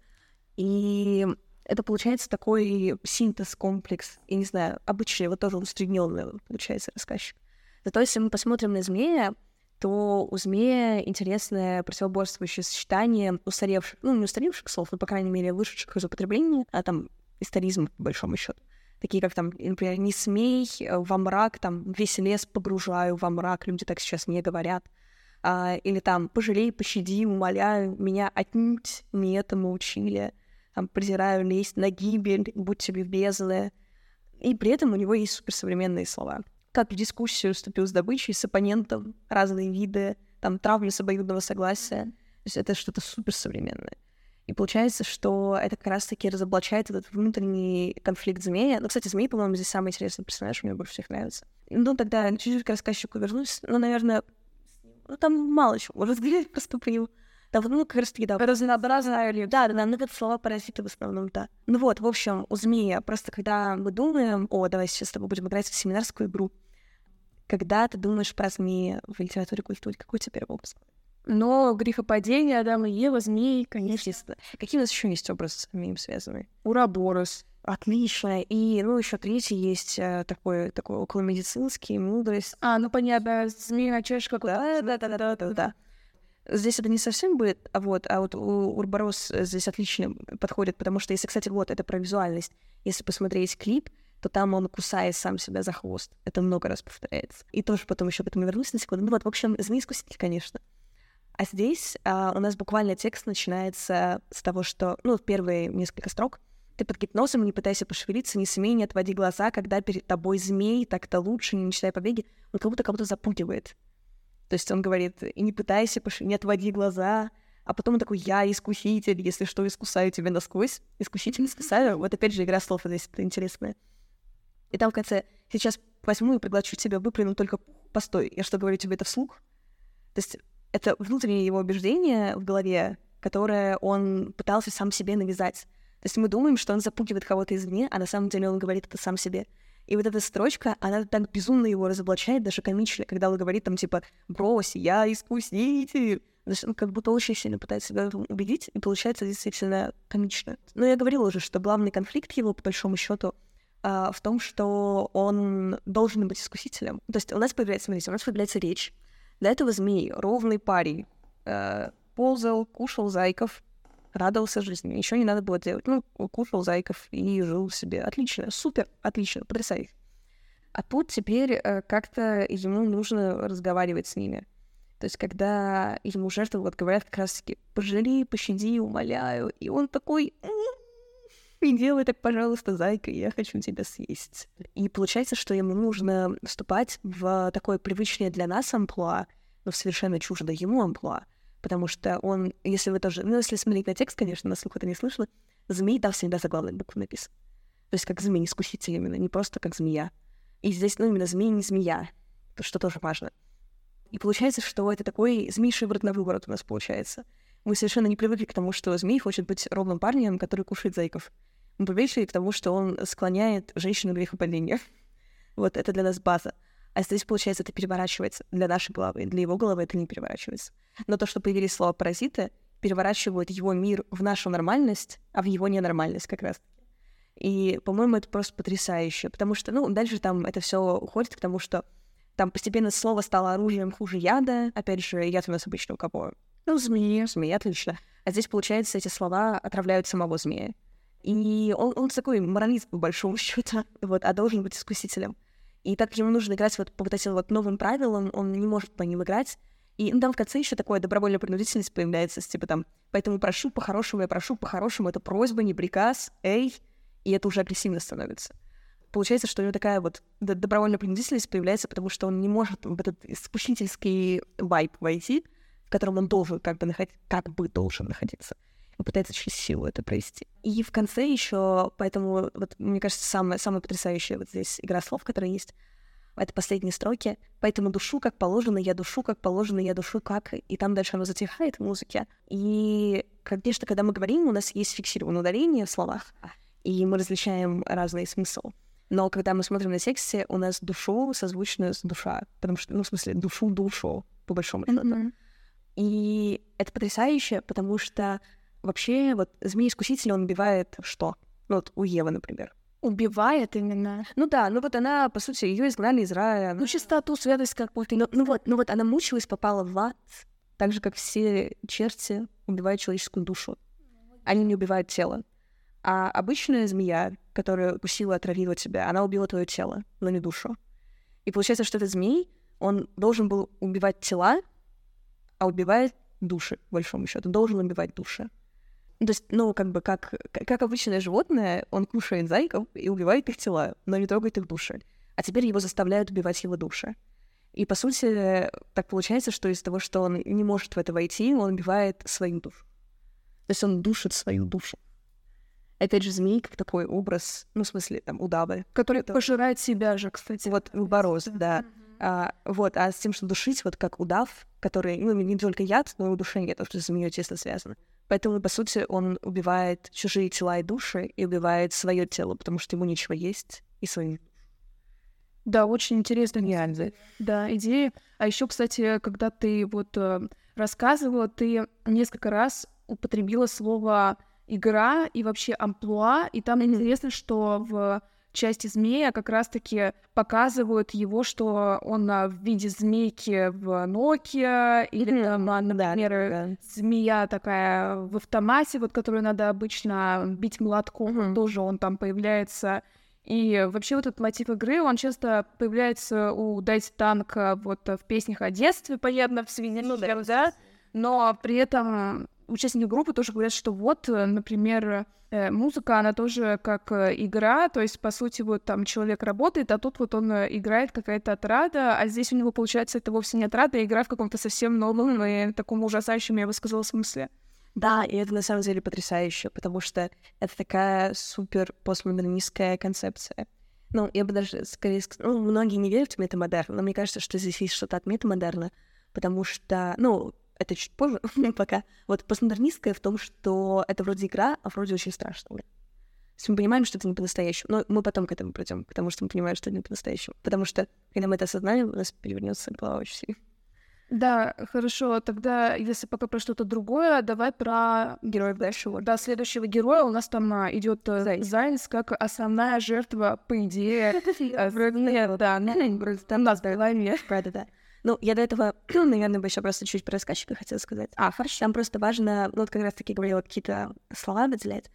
И это получается такой синтез, комплекс. Я не знаю, обычный, вот тоже усредненный получается рассказчик. Зато если мы посмотрим на змея, то у змея интересное противоборствующее сочетание устаревших, ну, не устаревших слов, но, по крайней мере, вышедших из употребления, а там историзм, по большому счету. Такие как там, например, «не смей во мрак», там «весь лес погружаю во мрак», люди так сейчас не говорят. А, или там «пожалей, пощади, умоляю, меня отнюдь не этому учили», там «презираю лезть на гибель, будь тебе бездны». И при этом у него есть суперсовременные слова. Как в дискуссию вступил с добычей, с оппонентом, разные виды, там травли с обоюдного согласия. То есть это что-то суперсовременное. И получается, что это как раз-таки разоблачает этот внутренний конфликт змея. Ну, кстати, змей, по-моему, здесь самый интересный персонаж, мне больше всех нравится. Ну, тогда чуть-чуть к рассказчику вернусь. Ну, наверное, ну, там мало чего можно сказать просто по нему. Да, ну, как раз таки, да. Разнообразная ли? Да, да, ну, это слова паразиты в основном, да. Ну вот, в общем, у змея, просто когда мы думаем, о, давай сейчас с тобой будем играть в семинарскую игру, когда ты думаешь про змея в литературе культуре, какой теперь образ? Но грехопадение Адама и Ева, змеи, конечно. Естественно. Какие у нас еще есть образы с змеем связаны? Ураборос. Отлично. И, ну, еще третий есть э, такой, такой околомедицинский, мудрость. А, ну понятно, змея чашка. Да, да, да, да, да, да. Здесь это не совсем будет, а вот, а вот у Урборос здесь отлично подходит, потому что если, кстати, вот это про визуальность, если посмотреть клип, то там он кусает сам себя за хвост. Это много раз повторяется. И тоже потом еще к этому вернусь на секунду. Ну вот, в общем, змеи-искуситель, конечно. А здесь а, у нас буквально текст начинается с того, что, ну, первые несколько строк. Ты под гипнозом, не пытайся пошевелиться, не смей, не отводи глаза, когда перед тобой змей, так-то лучше, не мечтай побеги. Он как будто кого-то запугивает. То есть он говорит, и не пытайся, пош... не отводи глаза, а потом он такой, я искуситель, если что, искусаю тебя насквозь. Искуситель, искусаю. Вот опять же игра слов здесь интересная. И там в конце, сейчас возьму и приглашу тебя, выплюну только постой. Я что, говорю тебе это вслух? То есть это внутреннее его убеждение в голове, которое он пытался сам себе навязать. То есть мы думаем, что он запугивает кого-то извне, а на самом деле он говорит это сам себе. И вот эта строчка, она так безумно его разоблачает, даже комично, когда он говорит там типа «брось, я искуситель». Он как будто очень сильно пытается себя убедить, и получается действительно комично. Но я говорила уже, что главный конфликт его, по большому счету, а, в том, что он должен быть искусителем. То есть у нас появляется, смотрите, у нас появляется речь, до этого змей, ровный парень, э, ползал, кушал зайков, радовался жизни. Ничего не надо было делать. Ну, кушал зайков и жил себе. Отлично, супер, отлично, потрясающе. А тут теперь э, как-то ему нужно разговаривать с ними. То есть, когда ему жертвы вот говорят как раз-таки «пожалей, пощади, умоляю», и он такой не делай так, пожалуйста, зайка, я хочу тебя съесть. И получается, что ему нужно вступать в такое привычное для нас амплуа, но совершенно чуждо ему амплуа, потому что он, если вы тоже, ну, если смотреть на текст, конечно, на слух это не слышно, змей там всегда за главной буквой написан. То есть как змей, искуситель именно, не просто как змея. И здесь, ну, именно змей, не змея, что тоже важно. И получается, что это такой змей шиворот на выворот у нас получается. Мы совершенно не привыкли к тому, что змей хочет быть ровным парнем, который кушает зайков мы привыкли к тому, что он склоняет женщину к грехопадению. <laughs> Вот это для нас база. А здесь, получается, это переворачивается для нашей головы. Для его головы это не переворачивается. Но то, что появились слова «паразиты», переворачивают его мир в нашу нормальность, а в его ненормальность как раз. И, по-моему, это просто потрясающе, потому что, ну, дальше там это все уходит к тому, что там постепенно слово стало оружием хуже яда. Опять же, яд у нас обычно у кого? Ну, змеи. Змеи, отлично. А здесь, получается, эти слова отравляют самого змея. И он, он такой моралист, по большому счету, <laughs> вот, а должен быть искусителем. И так ему нужно играть вот по вот этим вот новым правилам, он не может по ним играть. И ну, там в конце еще такое добровольная принудительность появляется, типа там, поэтому прошу по-хорошему, я прошу по-хорошему, это просьба, не приказ, эй, и это уже агрессивно становится. Получается, что у него такая вот добровольная принудительность появляется, потому что он не может в этот искусительский вайп войти, в котором он должен как бы находиться, как бы должен находиться и пытается через силу это провести. И в конце еще, поэтому, вот, мне кажется, самая, самая потрясающая вот здесь игра слов, которая есть, это последние строки, поэтому душу как положено, я душу как положено, я душу как, и там дальше оно затихает в музыке. И, конечно, когда мы говорим, у нас есть фиксированное ударение в словах, и мы различаем разные смыслы. Но когда мы смотрим на тексте, у нас душу созвучно с душа, потому что, ну, в смысле, душу-душу, по большому счету. Mm-hmm. И это потрясающе, потому что вообще вот змей-искуситель, он убивает что? Ну, вот у Евы, например. Убивает именно. Ну да, ну вот она, по сути, ее изгнали из рая. Ну, чистоту, святость как будто. Ну, ну вот, ну вот она мучилась, попала в ад, так же, как все черти убивают человеческую душу. Они не убивают тело. А обычная змея, которая укусила, отравила тебя, она убила твое тело, но не душу. И получается, что этот змей, он должен был убивать тела, а убивает души, по большому счету. Должен убивать души. То есть, ну, как бы, как, как обычное животное, он кушает зайков и убивает их тела, но не трогает их души. А теперь его заставляют убивать его души. И, по сути, так получается, что из-за того, что он не может в это войти, он убивает свою душу. То есть он душит свою душу. Опять же, змей как такой образ, ну, в смысле, там, удавы. Который это... пожирает себя же, кстати. Вот, борос, да. Mm-hmm. А, вот, а с тем, что душить, вот как удав, который, ну, не только яд, но и удушение, то, что с змеей тесно связано. Поэтому, по сути, он убивает чужие тела и души и убивает свое тело, потому что ему нечего есть и свои. Да, очень интересно. Гениально. Да, идея. А еще, кстати, когда ты вот э, рассказывала, ты несколько раз употребила слово игра и вообще амплуа, и там mm-hmm. интересно, что в части змея как раз-таки показывают его, что он в виде змейки в Nokia, или mm-hmm. там, а, например, да, да. змея такая в автомате, вот которую надо обычно бить молотком, mm-hmm. тоже он там появляется. И вообще вот этот мотив игры, он часто появляется у Дайте Танк вот в песнях о детстве, понятно, в свинье, ну, да, да, но при этом участники группы тоже говорят, что вот, э, например, э, музыка, она тоже как э, игра, то есть, по сути, вот там человек работает, а тут вот он играет какая-то отрада, а здесь у него, получается, это вовсе не отрада, а игра в каком-то совсем новом и таком ужасающем, я бы сказала, смысле. Да, и это на самом деле потрясающе, потому что это такая супер постмодернистская концепция. Ну, я бы даже скорее сказала, ну, многие не верят в метамодерн, но мне кажется, что здесь есть что-то от метамодерна, потому что, ну, это чуть позже, <laughs> пока. Вот постмодернистская в том, что это вроде игра, а вроде очень страшно. То есть мы понимаем, что это не по-настоящему. Но мы потом к этому придем, потому что мы понимаем, что это не по-настоящему. Потому что, когда мы это осознаем, у нас перевернется голова очень сильно. Да, хорошо. Тогда, если пока про что-то другое, давай про героев дальше. Да, следующего героя у нас там а, идет э, Зайц. Зайц как основная жертва, по идее. <laughs> Да, <clears throat> там нас в голове. Да-да-да. Ну, я до этого, <clears throat> наверное, бы еще просто чуть про рассказчика хотела сказать. А, хорошо. Там просто важно, ну, вот как раз-таки говорила, какие-то слова выделять.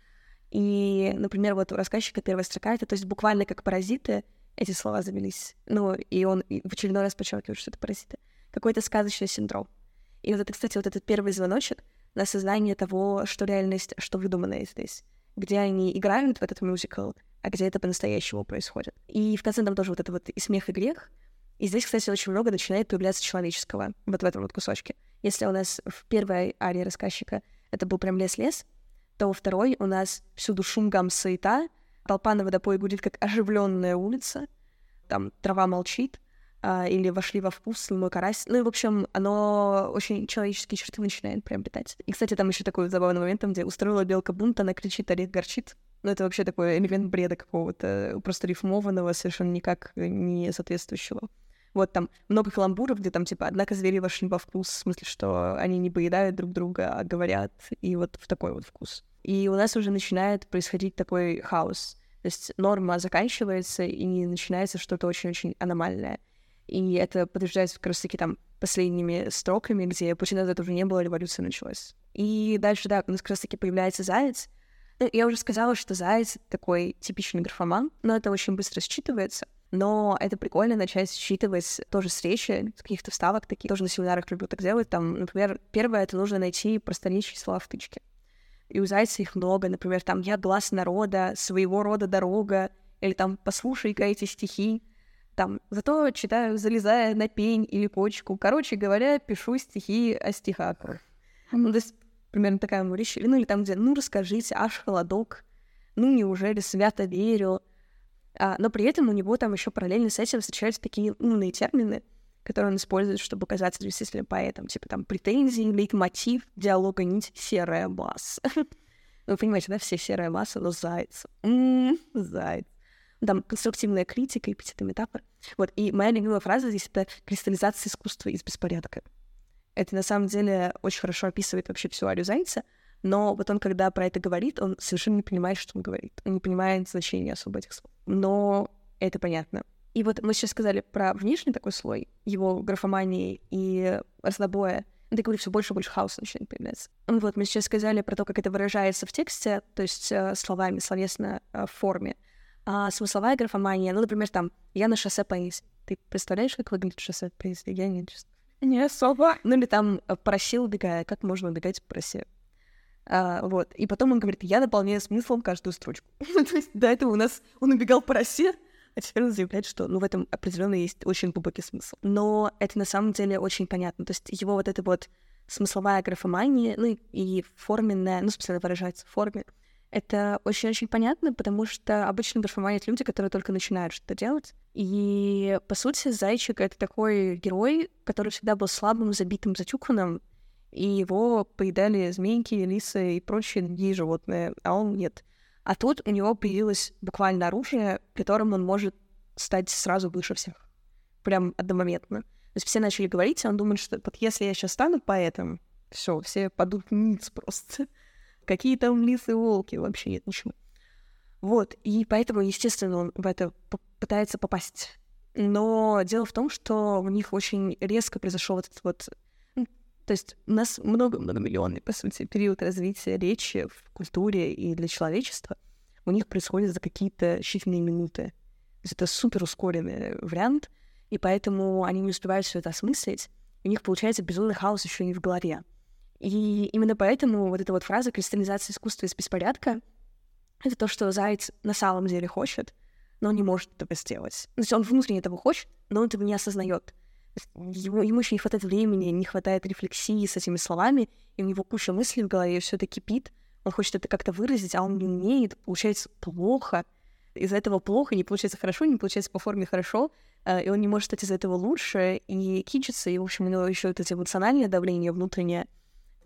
И, например, вот у рассказчика первая строка, это то есть буквально как паразиты эти слова завелись. Ну, и он в очередной раз подчеркивает, что это паразиты. Какой-то сказочный синдром. И вот это, кстати, вот этот первый звоночек на сознание того, что реальность, что выдуманное здесь. Где они играют в этот мюзикл, а где это по-настоящему происходит. И в конце там тоже вот это вот и смех, и грех, и здесь, кстати, очень много начинает появляться человеческого вот в этом вот кусочке. Если у нас в первой арии рассказчика это был прям лес-лес, то во второй у нас всюду шум, гам, суета, толпа на водопое будет как оживленная улица, там трава молчит, а, или вошли во вкус мой карась. Ну и, в общем, оно очень человеческие черты начинает приобретать. И, кстати, там еще такой забавный момент, там, где устроила белка бунт, она кричит, орех горчит. Ну, это вообще такой элемент бреда какого-то, просто рифмованного, совершенно никак не соответствующего. Вот там много каламбуров, где там, типа, однако звери вошли во вкус, в смысле, что они не поедают друг друга, а говорят, и вот в такой вот вкус. И у нас уже начинает происходить такой хаос. То есть норма заканчивается, и начинается что-то очень-очень аномальное. И это подтверждается как раз-таки там последними строками, где пути назад уже не было, революция началась. И дальше, да, у нас как раз-таки появляется заяц. Ну, я уже сказала, что заяц такой типичный графоман, но это очень быстро считывается — но это прикольно начать считывать тоже с речи, с каких-то вставок таких. Тоже на семинарах люблю так делать. Там, например, первое — это нужно найти просторечие слова в тычке. И у Зайца их много. Например, там «Я глаз народа», «Своего рода дорога», или там «Послушай-ка эти стихи». Там, зато читаю, залезая на пень или почку. Короче говоря, пишу стихи о стихах. Ну, то есть, примерно такая решили. Ну, или там, где «Ну, расскажите, аж холодок», «Ну, неужели свято верю», А, но при этом у него там еще параллельно с этим встречаются такие умные термины, которые он использует, чтобы казаться действительно поэтом. Типа там претензии, лейтмотив, диалога нить, серая масса. <laughs> Вы понимаете, да, все серая масса, но заяц. Заяц. Там конструктивная критика, и метафора. Вот, и моя любимая фраза здесь — это кристаллизация искусства из беспорядка. Это на самом деле очень хорошо описывает вообще всю Арию Зайца, но вот он, когда про это говорит, он совершенно не понимает, что он говорит. Он не понимает значения особо этих слов. Но это понятно. И вот мы сейчас сказали про внешний такой слой, его графомании и разнобоя. Это говорю, все больше и больше хаоса начинает появляться. Вот, мы сейчас сказали про то, как это выражается в тексте, то есть э, словами, словесно э, в форме. А смысловая графомания, ну, например, там, я на шоссе поесть. Ты представляешь, как выглядит шоссе поесть? Я не честно. Не особо. Ну, или там э, просил убегая, как можно убегать по росе. А, вот. И потом он говорит, я наполняю смыслом каждую строчку. <laughs> То есть до этого у нас он убегал по росе, а теперь он заявляет, что ну, в этом определенно есть очень глубокий смысл. Но это на самом деле очень понятно. То есть его вот эта вот смысловая графомания, ну и форменная, ну, собственно, выражается в форме, это очень-очень понятно, потому что обычно графоманят люди, которые только начинают что-то делать. И, по сути, Зайчик — это такой герой, который всегда был слабым, забитым, затюканным, и его поедали змейки, лисы и прочие другие животные, а он нет. А тут у него появилось буквально оружие, которым он может стать сразу выше всех. Прям одномоментно. То есть все начали говорить, и он думает, что вот если я сейчас стану поэтом, все, все падут ниц просто. <laughs> Какие там лисы и волки? Вообще нет ничего. Вот, и поэтому, естественно, он в это пытается попасть. Но дело в том, что у них очень резко произошел этот вот то есть у нас много-много миллионный, по сути, период развития речи в культуре и для человечества. У них происходит за какие-то считанные минуты. То есть это супер ускоренный вариант, и поэтому они не успевают все это осмыслить. У них получается безумный хаос еще и в голове. И именно поэтому вот эта вот фраза «кристаллизация искусства из беспорядка» — это то, что Заяц на самом деле хочет, но не может этого сделать. То есть он внутренне этого хочет, но он этого не осознает. Ему, ему еще не хватает времени, не хватает рефлексии с этими словами, и у него куча мыслей в голове, все это кипит. Он хочет это как-то выразить, а он не умеет, получается плохо. Из-за этого плохо, не получается хорошо, не получается по форме хорошо, э, и он не может стать из-за этого лучше, и кичится, и, в общем, у него еще это эмоциональное давление внутреннее,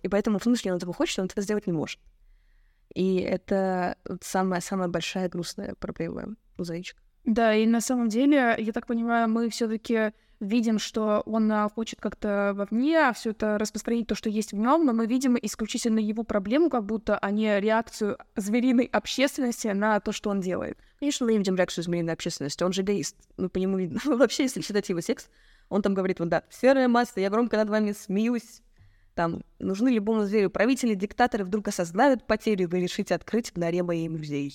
и поэтому внутренне он этого хочет, он этого сделать не может. И это самая-самая большая грустная проблема у зайчика. Да, и на самом деле, я так понимаю, мы все таки видим, что он а, хочет как-то вовне все это распространить, то, что есть в нем, но мы видим исключительно его проблему, как будто, а не реакцию звериной общественности на то, что он делает. Конечно, мы видим реакцию звериной общественности, он же эгоист. Ну, по нему видно. <laughs> Вообще, если читать его текст, он там говорит, вот да, серая масса, я громко над вами смеюсь, там, нужны любому зверю правители, диктаторы вдруг осознают потерю, вы решите открыть в норе моей музей.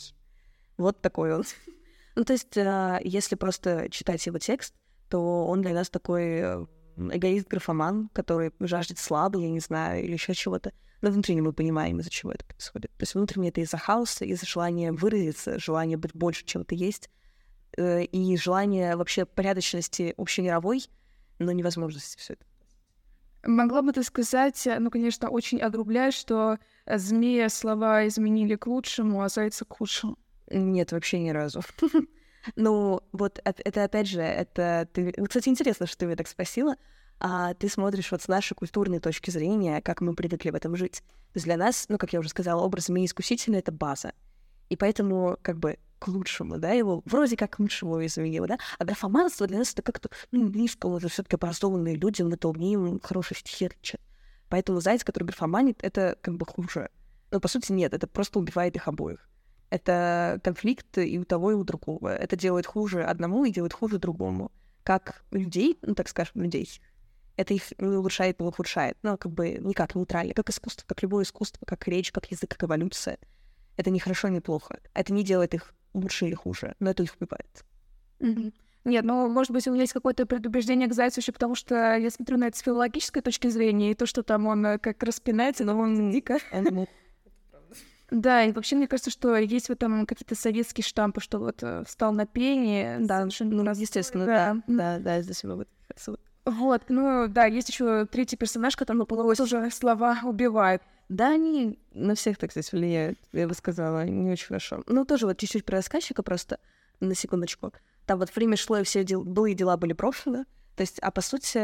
Вот такой он. <laughs> ну, то есть, а, если просто читать его текст, то он для нас такой э, эгоист-графоман, который жаждет славы, я не знаю, или еще чего-то. Но внутренне мы понимаем, из-за чего это происходит. То есть внутренне это из-за хаоса, из-за желания выразиться, желания быть больше, чем ты есть, э, и желание вообще порядочности общемировой, но невозможности все это. Могла бы ты сказать, э, ну, конечно, очень огрубляешь, что змея слова изменили к лучшему, а зайца к худшему? Нет, вообще ни разу. <laughs> Ну, вот это опять же, это ты... Кстати, интересно, что ты меня так спросила. А ты смотришь вот с нашей культурной точки зрения, как мы привыкли в этом жить. То есть для нас, ну, как я уже сказала, образ змеи искусителя — это база. И поэтому, как бы, к лучшему, да, его вроде как к лучшему изменило, да, а графоманство для нас это как-то, ну, близко, же все таки образованные люди, мы это умеем хорошие стихи. Поэтому заяц, который графоманит, это как бы хуже. Но, по сути, нет, это просто убивает их обоих это конфликт и у того, и у другого. Это делает хуже одному и делает хуже другому. Как людей, ну, так скажем, людей, это их не улучшает, не ухудшает. Но как бы никак нейтрально. Как искусство, как любое искусство, как речь, как язык, как эволюция. Это не хорошо, не плохо. Это не делает их лучше или хуже, но это их убивает. Mm-hmm. Нет, ну, может быть, у меня есть какое-то предубеждение к Зайцу еще потому, что я смотрю на это с филологической точки зрения, и то, что там он э, как распинается, но он дико. Да, и вообще мне кажется, что есть в этом какие-то советские штампы, что вот э, встал на пение. Да, ну, раз, естественно, да. Да, да, здесь могут вот, ну да, есть еще третий персонаж, которому полностью уже слова убивает. Да, они на всех, так сказать, влияют, я бы сказала, не очень хорошо. Ну, тоже вот чуть-чуть про рассказчика просто. на секундочку. Там вот время шло, и все дел... былые дела были брошены. То есть, а по сути,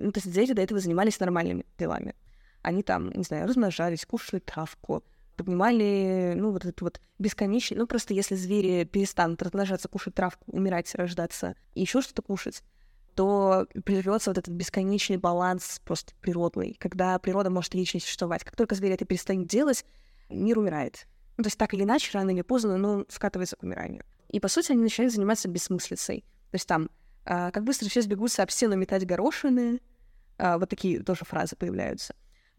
ну, то есть дети до этого занимались нормальными делами. Они там, не знаю, размножались, кушали травку, поднимали, ну, вот этот вот бесконечный... Ну, просто если звери перестанут размножаться, кушать травку, умирать, рождаться и еще что-то кушать, то прервется вот этот бесконечный баланс просто природный, когда природа может вечно существовать. Как только зверь это перестанет делать, мир умирает. Ну, то есть так или иначе, рано или поздно, но скатывается к умиранию. И, по сути, они начинают заниматься бессмыслицей. То есть там, а, как быстро все сбегутся об стену метать горошины, а, вот такие тоже фразы появляются.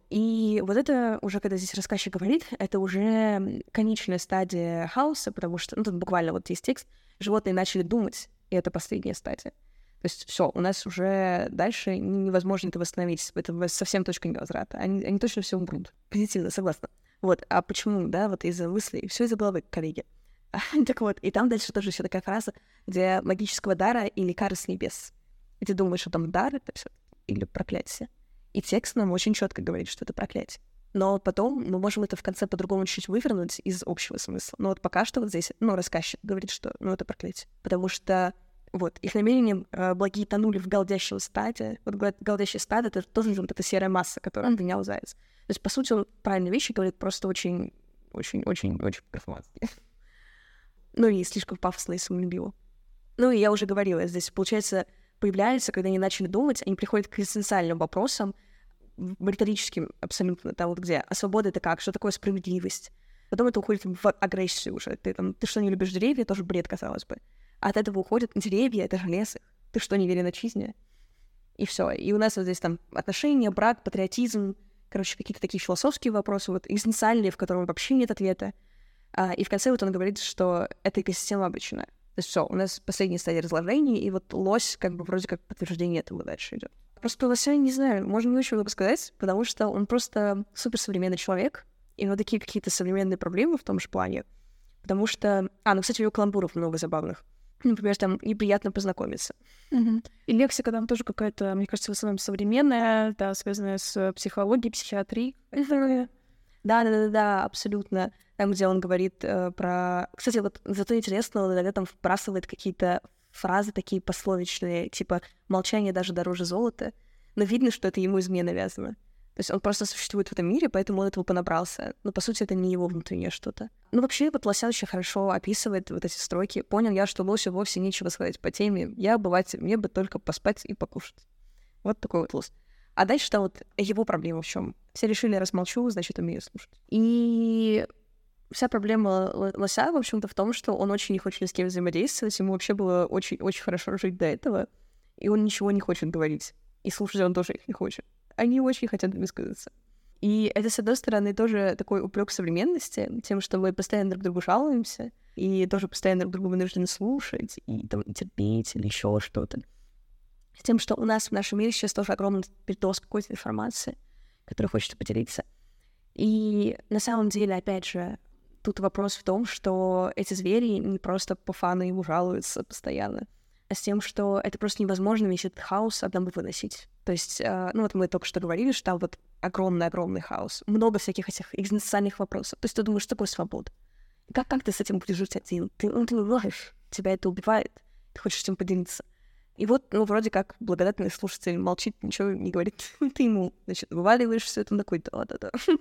И вот это уже, когда здесь рассказчик говорит, это уже конечная стадия хаоса, потому что, ну, тут буквально вот есть текст, животные начали думать, и это последняя стадия. То есть все, у нас уже дальше невозможно это восстановить. Это совсем точка невозврата. Они, они точно все умрут. Позитивно, согласна. Вот, а почему, да, вот из-за мыслей, все из-за головы, коллеги. <laughs> так вот, и там дальше тоже еще такая фраза, где магического дара или кары с небес. И ты думаешь, что там дар это все или проклятие. И текст нам очень четко говорит, что это проклятие. Но потом мы можем это в конце по-другому чуть-чуть вывернуть из общего смысла. Но вот пока что вот здесь, ну, рассказчик говорит, что, ну, это проклятие. Потому что вот, их намерения э, благие тонули в голдящем стаде. Вот голдящий стад — это тоже вот эта серая масса, которая обвинял заяц. То есть, по сути, он правильные вещи говорит, просто очень, очень, очень, очень перформатски. <laughs> Ну и слишком пафосно и самолюбиво. Ну и я уже говорила, здесь, получается, появляется, когда они начали думать, они приходят к эссенциальным вопросам, риторическим абсолютно, там вот где, а свобода это как, что такое справедливость? Потом это уходит в агрессию уже. Ты, там, ты что, не любишь деревья? Тоже бред, казалось бы. От этого уходят деревья, это же лес. Ты что, не верен отчизне? И все. И у нас вот здесь там отношения, брак, патриотизм, короче, какие-то такие философские вопросы, вот экзистенциальные, в котором вообще нет ответа. А, и в конце вот он говорит, что эта экосистема обречена. То есть все, у нас последняя стадия разложения, и вот лось как бы вроде как подтверждение этого дальше идет. Просто про лося не знаю, можно не очень много сказать, потому что он просто суперсовременный человек, и у него такие какие-то современные проблемы в том же плане. Потому что... А, ну, кстати, у него каламбуров много забавных. Например, там неприятно познакомиться. Угу. И лексика там тоже какая-то, мне кажется, в основном современная, да, связанная с психологией, психиатрией. Да, да, да, да, абсолютно. Там, где он говорит э, про... Кстати, вот зато интересно, он иногда там вбрасывает какие-то фразы такие пословичные, типа «молчание даже дороже золота», но видно, что это ему извне навязано. То есть он просто существует в этом мире, поэтому он этого понабрался. Но, по сути, это не его внутреннее что-то. Ну, вообще, вот Лося очень хорошо описывает вот эти строки. Понял я, что Лосю вовсе нечего сказать по теме. Я обыватель, мне бы только поспать и покушать. Вот такой вот Лос. А дальше там вот его проблема в чем? Все решили, размолчу, значит, умею слушать. И вся проблема Лося, в общем-то, в том, что он очень не хочет ни с кем взаимодействовать, ему вообще было очень-очень хорошо жить до этого, и он ничего не хочет говорить. И слушать он тоже их не хочет они очень хотят высказаться. И это, с одной стороны, тоже такой упрек современности, тем, что мы постоянно друг другу жалуемся, и тоже постоянно друг другу вынуждены слушать, и там, терпеть или еще что-то. Тем, что у нас в нашем мире сейчас тоже огромный передоз какой-то информации, которой хочется поделиться. И на самом деле, опять же, тут вопрос в том, что эти звери не просто по фану ему жалуются постоянно, а с тем, что это просто невозможно весь этот хаос одному выносить. То есть, э, ну вот мы только что говорили, что там вот огромный-огромный хаос, много всяких этих экзистенциальных вопросов. То есть ты думаешь, что такое свобода? Как, как ты с этим будешь жить один? Ты, ну, ты не можешь, тебя это убивает, ты хочешь этим поделиться. И вот, ну, вроде как благодатный слушатель молчит, ничего не говорит. <laughs> ты ему, значит, вываливаешь все это на какой-то, да-да-да. <laughs>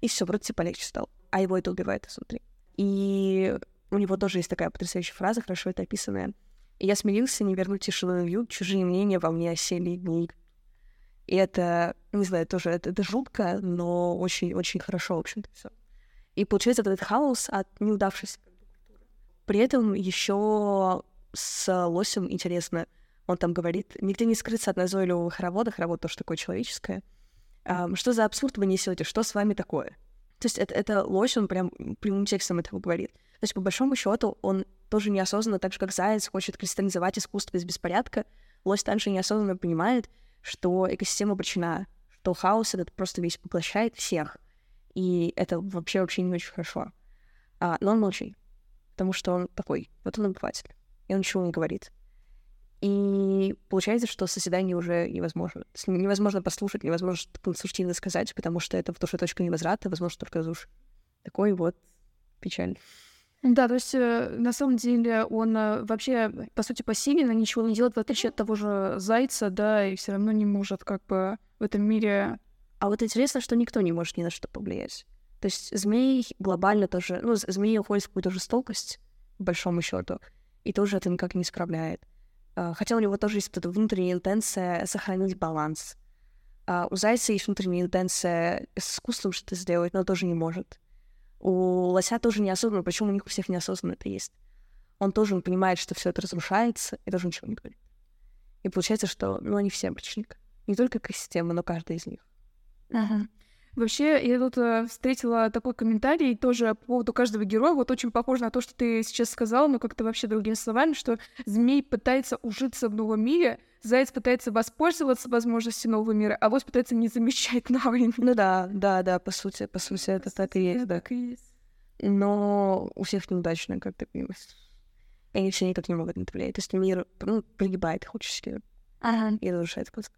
И все, вроде тебе полегче стало. А его это убивает изнутри. И у него тоже есть такая потрясающая фраза, хорошо это описанная. И я смирился не вернуть тишину в чужие мнения во мне осели дни. И это, не знаю, тоже это, это жутко, но очень-очень хорошо, в общем-то, все. И получается этот хаос от неудавшейся При этом еще с лосем интересно, он там говорит, нигде не скрыться от назойливого хоровода, хоровод тоже такое человеческое. А, что за абсурд вы несете? Что с вами такое? То есть это, это лось, он прям прямым текстом этого говорит. То есть, по большому счету, он тоже неосознанно, так же как заяц, хочет кристаллизовать искусство из беспорядка, лось также неосознанно понимает, что экосистема обречена, что хаос этот просто весь поглощает всех. И это вообще вообще не очень хорошо. А, но он молчит, потому что он такой, вот он обыватель, и он ничего не говорит. И получается, что созидание уже невозможно. Невозможно послушать, невозможно конструктивно сказать, потому что это в душе точка невозврата, возможно, только душ. Такой вот печаль. Да, то есть э, на самом деле он э, вообще, по сути, пассивен, ничего не делает, в отличие от того же зайца, да, и все равно не может как бы в этом мире... А вот интересно, что никто не может ни на что повлиять. То есть змей глобально тоже... Ну, змеи уходят в какую-то жестокость, по большому счету, и тоже это никак не исправляет. А, хотя у него тоже есть вот эта внутренняя интенция сохранить баланс. А у зайца есть внутренняя интенция с искусством что-то сделать, но тоже не может. У лося тоже неосознанно, почему у них у всех неосознанно это есть. Он тоже он понимает, что все это разрушается, и тоже ничего не говорит. И получается, что ну, они все обречены. Не только экосистема, но каждый из них. Ага. Вообще, я тут э, встретила такой комментарий тоже по поводу каждого героя. Вот очень похоже на то, что ты сейчас сказала, но как-то вообще другими словами, что змей пытается ужиться в новом мире, заяц пытается воспользоваться возможностью нового мира, а вот пытается не замещать <laughs> новый Ну да, да, да, по сути, по сути, это так и есть, да. Так и есть. Но у всех неудачно, как ты понимаешь. Они все никак не могут на это влиять. То есть мир ну, пригибает хочешь Ага. и разрушает просто.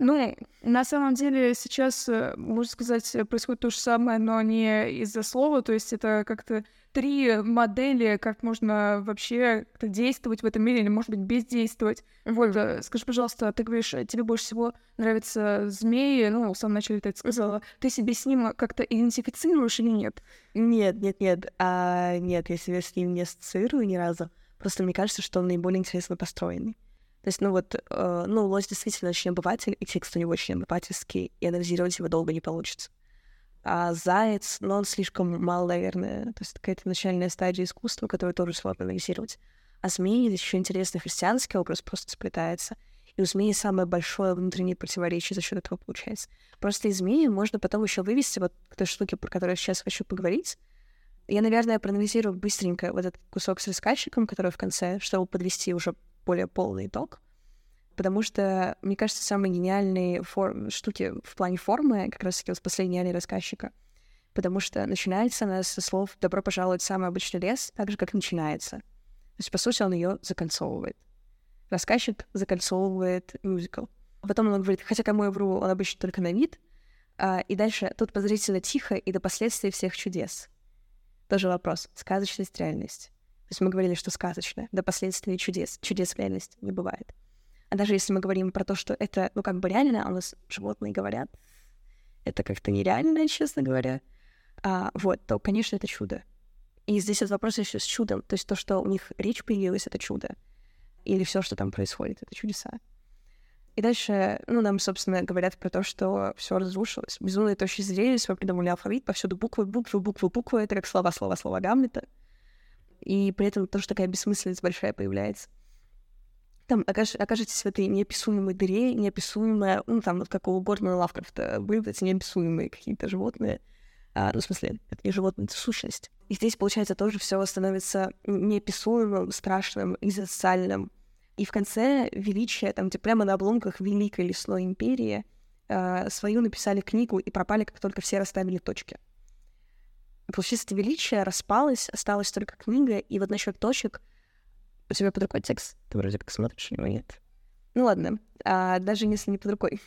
Ну, на самом деле сейчас, э, можно сказать, э, происходит то же самое, но не из-за слова, то есть это как-то три модели, как можно вообще действовать в этом мире или, может быть, бездействовать. Вот, э, скажи, пожалуйста, ты говоришь, тебе больше всего нравятся змеи, ну, в самом начале ты это сказала. Ты себе с ним как-то идентифицируешь или нет? Нет, нет, нет. А, нет, я себя с ним не ассоциирую ни разу. Просто мне кажется, что он наиболее интересно построенный. То есть, ну вот, э, ну, лось действительно очень обыватель, и текст у него очень обывательский, и анализировать его долго не получится. А заяц, ну, он слишком мал, наверное. То есть какая-то начальная стадия искусства, которую тоже сложно анализировать. А змеи, здесь еще интересный христианский образ просто сплетается. И у змеи самое большое внутреннее противоречие за счет этого получается. Просто из змеи можно потом еще вывести вот к той штуке, про которую я сейчас хочу поговорить. Я, наверное, проанализирую быстренько вот этот кусок с рассказчиком, который в конце, чтобы подвести уже более полный итог. Потому что, мне кажется, самые гениальные форм... штуки в плане формы как раз-таки вот последняя алия рассказчика. Потому что начинается она со слов «добро пожаловать в самый обычный лес», так же, как начинается. То есть, по сути, он ее закольцовывает. Рассказчик закольцовывает мюзикл. Потом он говорит, хотя кому я вру, он обычно только на вид. А, и дальше тут подозрительно тихо и до последствий всех чудес. Тоже вопрос. Сказочность, реальность. То есть мы говорили, что сказочно, до последствий чудес. Чудес в реальности не бывает. А даже если мы говорим про то, что это, ну, как бы реально, а у нас животные говорят, это как-то нереально, честно говоря, а, вот, то, конечно, это чудо. И здесь этот вопрос еще с чудом. То есть то, что у них речь появилась, это чудо. Или все, что там происходит, это чудеса. И дальше, ну, нам, собственно, говорят про то, что все разрушилось. Безумные точки зрения, мы придумали алфавит, повсюду буквы, буквы, буквы, буквы. Это как слова, слова, слова Гамлета и при этом тоже такая бессмысленность большая появляется. Там окаж, окажетесь в этой неописуемой дыре, неописуемая, ну, там, вот как у Гордона Лавкрафта были эти неописуемые какие-то животные, а, ну, в смысле, это не животные, это сущность. И здесь, получается, тоже все становится неописуемым, страшным, экзистенциальным. И в конце величие, там, где прямо на обломках Великой Лесной Империи э, свою написали книгу и пропали, как только все расставили точки. Получается, это величие распалось, осталась только книга, и вот насчет точек у тебя под рукой текст. Ты вроде как смотришь, у него нет. Ну ладно, а даже если не под рукой.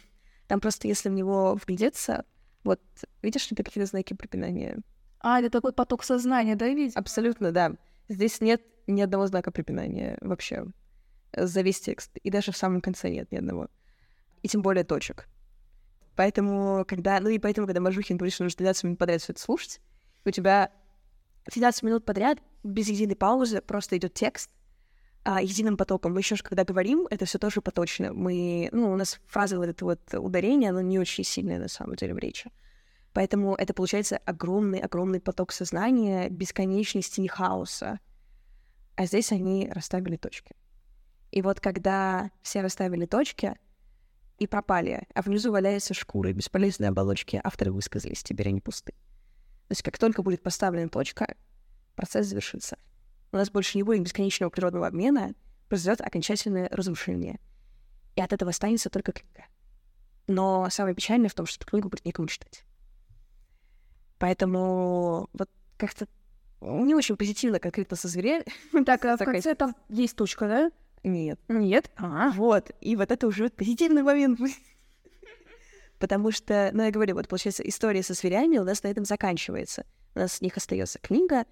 Там просто, если в него вглядеться, вот видишь ли ты какие-то знаки препинания? А, это такой поток сознания, да, ведь? Абсолютно, да. Здесь нет ни одного знака препинания вообще за весь текст. И даже в самом конце нет ни одного. И тем более точек. Поэтому, когда... Ну и поэтому, когда Мажухин говорит, что нужно 12 минут подряд все это слушать, у тебя 12 минут подряд, без единой паузы, просто идет текст, а, единым потоком. Мы еще же, когда говорим, это все тоже поточно. Мы, ну, у нас фраза вот это вот ударение, оно не очень сильное на самом деле в речи. Поэтому это получается огромный-огромный поток сознания, бесконечности и хаоса. А здесь они расставили точки. И вот когда все расставили точки и пропали, а внизу валяются шкуры, бесполезные оболочки, авторы высказались, теперь они пусты. То есть как только будет поставлена точка, процесс завершится. У нас больше не будет бесконечного природного обмена, произойдет окончательное разрушение. И от этого останется только книга. Но самое печальное в том, что эту книгу будет некому читать. Поэтому вот как-то не очень позитивно конкретно со зверями. <laughs> Так, а в конце там есть точка, да? Нет. Нет? А, вот. И вот это уже позитивный момент. Потому что, ну, я говорю, вот, получается, история со зверями у нас на этом заканчивается. У нас с них остается книга,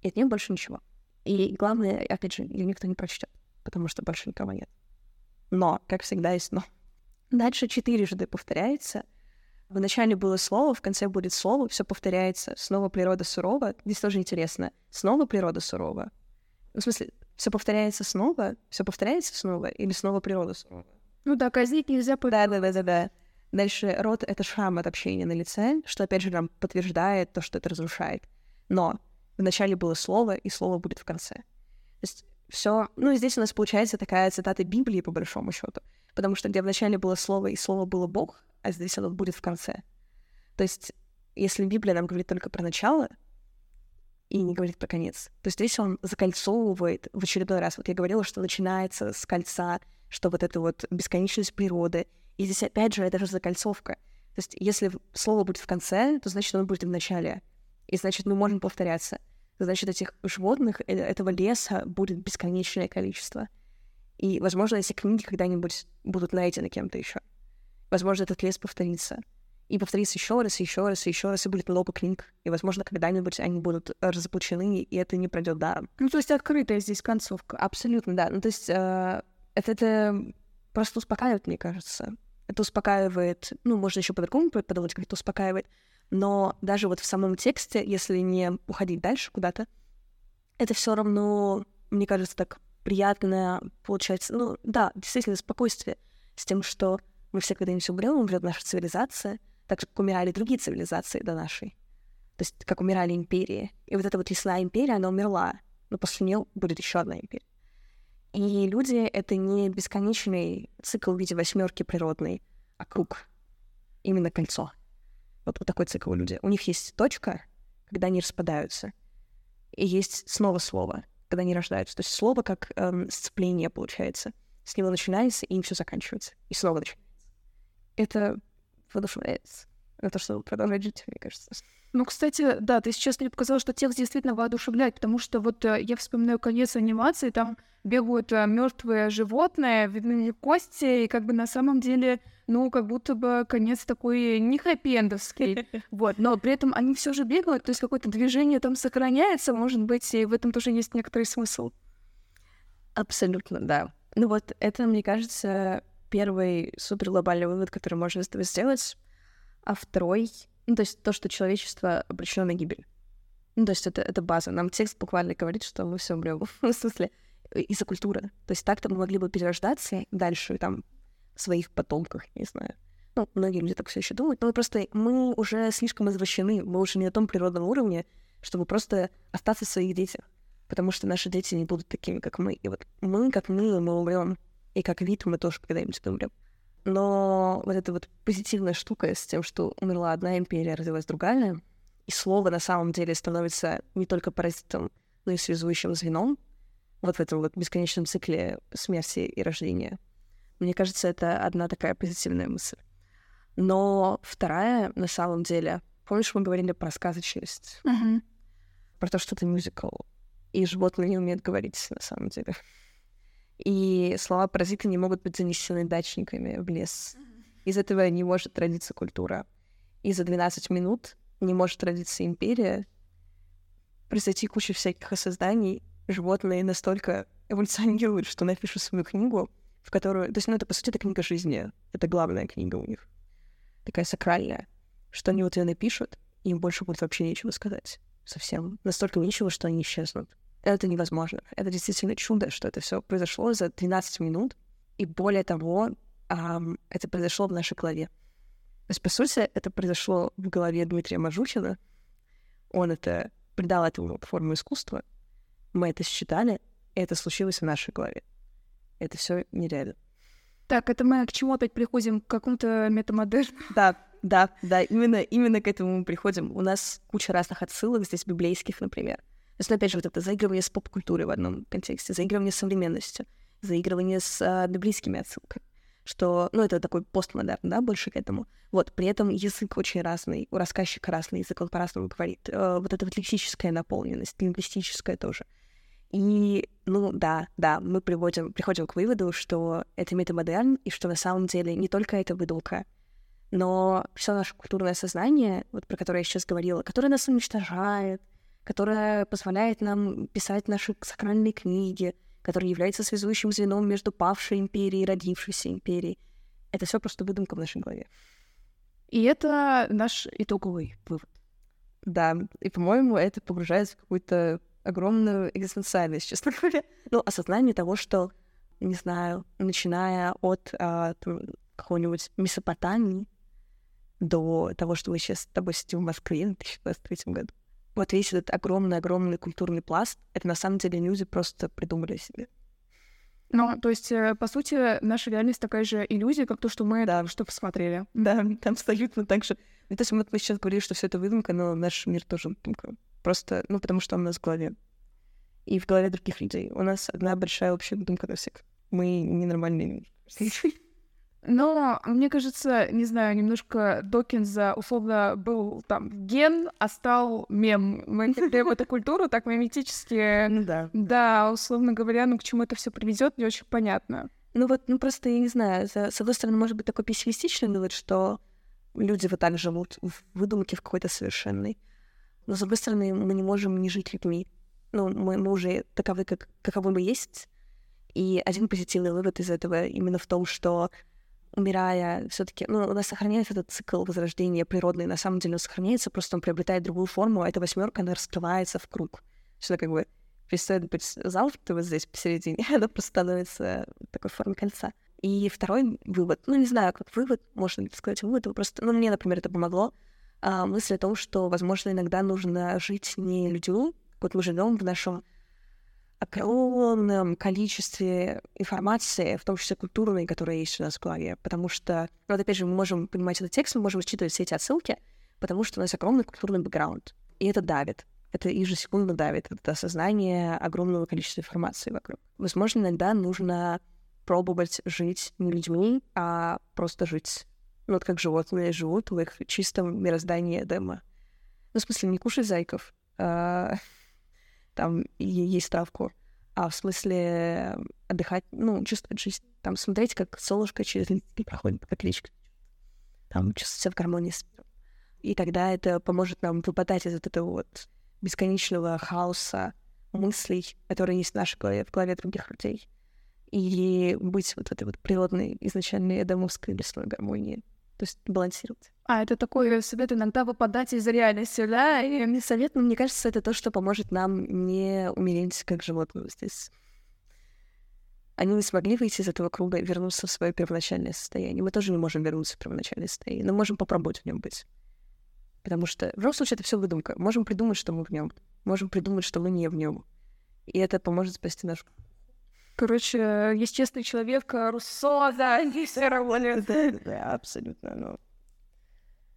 и от нее больше ничего. И главное, опять же, ее никто не прочтет, потому что больше никого нет. Но, как всегда, есть но. Дальше четырежды повторяется. В начале было слово, в конце будет слово, все повторяется. Снова природа сурова. Здесь тоже интересно. Снова природа сурова. В смысле, все повторяется снова, все повторяется снова, или снова природа сурова? Ну да, казнить нельзя по... Да, да, да, да, да. Дальше рот — это шрам от общения на лице, что, опять же, нам подтверждает то, что это разрушает. Но в начале было слово, и слово будет в конце. То есть все, ну, здесь у нас получается такая цитата Библии, по большому счету, потому что где в начале было слово, и слово было Бог, а здесь оно будет в конце. То есть, если Библия нам говорит только про начало, и не говорит про конец. То здесь он закольцовывает в очередной раз. Вот я говорила, что начинается с кольца, что вот это вот бесконечность природы. И здесь опять же это же закольцовка. То есть если слово будет в конце, то значит оно будет в начале. И значит мы можем повторяться. Значит этих животных, э, этого леса будет бесконечное количество. И, возможно, эти книги когда-нибудь будут найдены кем-то еще. Возможно, этот лес повторится и повторится еще раз, еще раз, еще раз, и будет много книг. И, возможно, когда-нибудь они будут разоблачены, и это не пройдет даром. Ну, то есть открытая здесь концовка. Абсолютно, да. Ну, то есть э, это, это просто успокаивает, мне кажется. Это успокаивает, ну, можно еще по-другому подумать, как это успокаивает. Но даже вот в самом тексте, если не уходить дальше куда-то, это все равно, мне кажется, так приятно получается. Ну, да, действительно, спокойствие с тем, что мы все когда-нибудь умрем, умрет наша цивилизация — так же, как умирали другие цивилизации до нашей. То есть, как умирали империи. И вот эта вот лесная империя, она умерла. Но после нее будет еще одна империя. И люди — это не бесконечный цикл в виде восьмерки природный, а круг. Именно кольцо. Вот, вот такой цикл у людей. У них есть точка, когда они распадаются. И есть снова слово, когда они рождаются. То есть слово как эм, сцепление получается. С него начинается, и им все заканчивается. И снова начинается. Это воодушевляет на то, чтобы продолжать жить, мне кажется. Ну, кстати, да, ты сейчас мне показала, что текст действительно воодушевляет, потому что вот э, я вспоминаю конец анимации, там бегают э, мертвые животные, видны кости, и как бы на самом деле, ну, как будто бы конец такой не хэппи <laughs> Вот, но при этом они все же бегают, то есть какое-то движение там сохраняется, может быть, и в этом тоже есть некоторый смысл. Абсолютно, да. Ну вот это, мне кажется, первый супер глобальный вывод, который можно сделать, а второй, ну, то есть то, что человечество обречено на гибель. Ну, то есть это, это база. Нам текст буквально говорит, что мы все умрем. <laughs> в смысле, из-за культуры. То есть так-то мы могли бы перерождаться дальше, там, в своих потомках, не знаю. Ну, многие люди так все еще думают, но просто мы уже слишком извращены, мы уже не на том природном уровне, чтобы просто остаться в своих детях. Потому что наши дети не будут такими, как мы. И вот мы, как мы, мы умрем. И как вид мы тоже когда-нибудь умрем. Но вот эта вот позитивная штука с тем, что умерла одна империя, родилась другая, и слово на самом деле становится не только паразитом, но и связующим звеном вот в этом вот бесконечном цикле смерти и рождения. Мне кажется, это одна такая позитивная мысль. Но вторая, на самом деле, помнишь, мы говорили про сказочность? Uh-huh. Про то, что это мюзикл. И животные не умеют говорить, на самом деле и слова паразиты не могут быть занесены дачниками в лес. Из этого не может родиться культура. И за 12 минут не может родиться империя, произойти куча всяких осознаний. Животные настолько эволюционируют, что напишут свою книгу, в которую... То есть, ну, это, по сути, это книга жизни. Это главная книга у них. Такая сакральная. Что они вот ее напишут, им больше будет вообще нечего сказать. Совсем. Настолько нечего, что они исчезнут это невозможно. Это действительно чудо, что это все произошло за 12 минут. И более того, эм, это произошло в нашей голове. То есть, по сути, это произошло в голове Дмитрия Мажухина. Он это придал этому форму искусства. Мы это считали, и это случилось в нашей голове. Это все нереально. Так, это мы к чему опять приходим? К какому-то метамодерну? Да, да, да, именно, именно к этому мы приходим. У нас куча разных отсылок здесь библейских, например. Есть, опять же, вот это заигрывание с поп-культурой в одном контексте, заигрывание с современностью, заигрывание с а, библейскими отсылками что, ну, это такой постмодерн, да, больше к этому. Вот, при этом язык очень разный, у рассказчика разный язык, он по-разному говорит. Э, вот эта вот лексическая наполненность, лингвистическая тоже. И, ну, да, да, мы приводим, приходим к выводу, что это метамодерн, и что на самом деле не только это выдумка, но все наше культурное сознание, вот про которое я сейчас говорила, которое нас уничтожает, которая позволяет нам писать наши сакральные книги, которая является связующим звеном между павшей империей и родившейся империей. Это все просто выдумка в нашей голове. И это наш итоговый вывод. Да, и, по-моему, это погружается в какую-то огромную экзистенциальность, честно говоря. Ну, осознание того, что, не знаю, начиная от а, какого-нибудь Месопотамии до того, что мы сейчас с тобой сидим в Москве в 2023 году. Вот весь этот огромный-огромный культурный пласт, это на самом деле люди просто придумали себе. Ну, то есть, э, по сути, наша реальность такая же иллюзия, как то, что мы да. что посмотрели. Да, <laughs> там абсолютно так же. Ну, то есть, вот мы сейчас говорили, что все это выдумка, но наш мир тоже выдумка. Просто, ну, потому что он у нас в голове. И в голове других людей. У нас одна большая общая выдумка на всех. Мы ненормальные. Но, мне кажется, не знаю, немножко Докинза условно был там ген, а стал мем. Мы интегрируем эту культуру так меметически. <laughs> Ну да. Да, условно говоря, ну к чему это все приведет, не очень понятно. Ну вот, ну просто, я не знаю, с, с одной стороны, может быть, такой пессимистичный вывод, что люди вот так живут в выдумке в какой-то совершенной. Но, с другой стороны, мы не можем не жить людьми. Ну, мы, мы уже таковы, как, каковы мы есть. И один позитивный вывод из этого именно в том, что умирая, все таки ну, у нас сохраняется этот цикл возрождения природный, на самом деле он сохраняется, просто он приобретает другую форму, а эта восьмерка, она раскрывается в круг. Что как бы перестает быть замкнутой вот здесь посередине, <laughs> она просто становится такой формой кольца. И второй вывод, ну, не знаю, как вывод, можно сказать вывод, просто, ну, мне, например, это помогло, а, мысль о том, что, возможно, иногда нужно жить не людьми, вот мы живем в нашем огромном количестве информации, в том числе культурной, которая есть у нас в голове. Потому что, ну, вот опять же, мы можем понимать этот текст, мы можем считывать все эти отсылки, потому что у нас огромный культурный бэкграунд. И это давит. Это ежесекундно давит. Это осознание огромного количества информации вокруг. Возможно, иногда нужно пробовать жить не людьми, а просто жить. Ну, вот как животные живут в их чистом мироздании Эдема. Ну, в смысле, не кушать зайков, а там есть травку, а в смысле отдыхать, ну, чувствовать жизнь, там смотреть, как солнышко через листики проходит, как речка. Там чувствовать себя в гармонии с миром. И тогда это поможет нам выпадать из вот этого вот бесконечного хаоса мыслей, которые есть в нашей голове, в голове других людей, и быть вот в этой вот природной, изначальной эдемовской лесной гармонии то есть балансировать. А, это такой совет иногда выпадать из реальности, да? И не совет, но мне кажется, это то, что поможет нам не умереть как животные здесь. Они не смогли выйти из этого круга и вернуться в свое первоначальное состояние. Мы тоже не можем вернуться в первоначальное состояние, но можем попробовать в нем быть. Потому что в любом случае это все выдумка. Можем придумать, что мы в нем. Можем придумать, что мы не в нем. И это поможет спасти нашу Короче, есть честный человек, э, Руссо, да, <laughs> есть Раволя. Да, да, абсолютно, ну.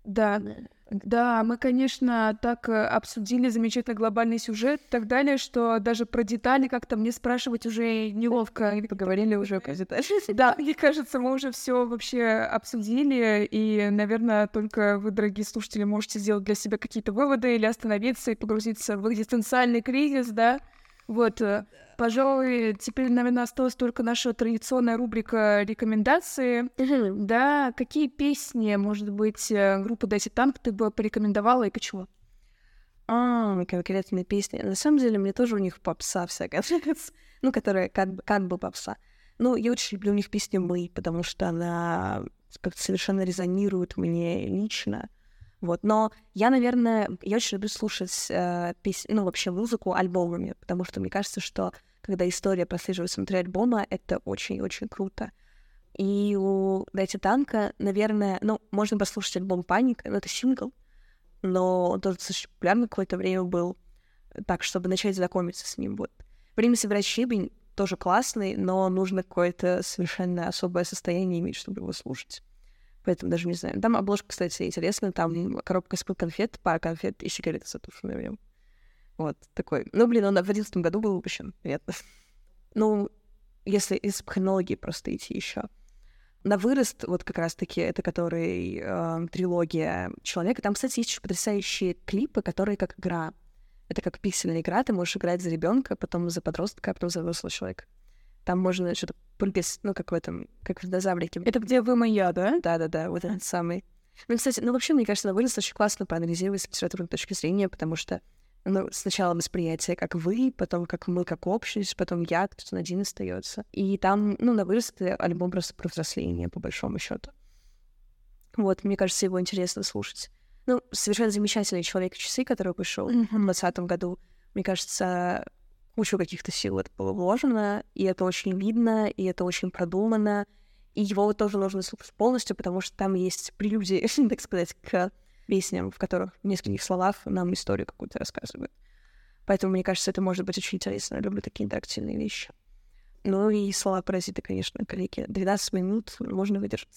Да, да, мы, конечно, так э, обсудили замечательный глобальный сюжет и так далее, что даже про детали как-то мне спрашивать уже неловко. <laughs> Поговорили уже про детали. <laughs> Да, мне кажется, мы уже все вообще обсудили, и, наверное, только вы, дорогие слушатели, можете сделать для себя какие-то выводы или остановиться и погрузиться в экзистенциальный кризис, да, вот, э, пожалуй, теперь, наверное, осталась только наша традиционная рубрика рекомендации. Да, какие песни, может быть, э, группы Дайте Танк ты бы порекомендовала и почему? А, конкретные песни. На самом деле, мне тоже у них попса всякая ну, которая как, бы, как бы попса. Ну, я очень люблю у них песню «Мы», потому что она как-то совершенно резонирует мне лично. Вот. Но я, наверное, я очень люблю слушать э, песни, ну, вообще музыку альбомами, потому что мне кажется, что когда история прослеживается внутри альбома, это очень-очень круто. И у Дайте Танка, наверное, ну, можно послушать альбом «Паника», но это сингл, но он тоже достаточно популярный какое-то время был, так, чтобы начать знакомиться с ним. Вот. «Время собирать щебень» тоже классный, но нужно какое-то совершенно особое состояние иметь, чтобы его слушать. Поэтому даже не знаю. Там обложка, кстати, интересная. Там коробка из-под конфет, пара конфет и сигареты затушенные в нем. Вот, такой. Ну, блин, он в одиннадцатом году был выпущен. Понятно. <laughs> Ну, если из хронологии просто идти еще. На вырост, вот как раз-таки, это который э, трилогия человека. Там, кстати, есть еще потрясающие клипы, которые как игра. Это как пиксельная игра, ты можешь играть за ребенка, потом за подростка, а потом за взрослого человека. Там можно что-то пульпис, ну, как в этом, как в динозаврике. Это где вы моя, да? Да-да-да, вот этот самый. Ну, кстати, ну, вообще, мне кажется, на вылез очень классно проанализировать с литературной точки зрения, потому что ну, сначала восприятие как вы, потом как мы, как общность, потом я, кто-то один остается. И там, ну, на вырост альбом просто про взросление, по большому счету. Вот, мне кажется, его интересно слушать. Ну, совершенно замечательный человек часы, который вышел mm-hmm. в 2020 году. Мне кажется, кучу каких-то сил это было вложено, и это очень видно, и это очень продумано. И его тоже нужно слушать полностью, потому что там есть прелюдии, <laughs> так сказать, к песням, в которых в нескольких словах нам историю какую-то рассказывают. Поэтому, мне кажется, это может быть очень интересно. Я люблю такие интерактивные вещи. Ну и слова паразиты, конечно, коллеги. 12 минут можно выдержать.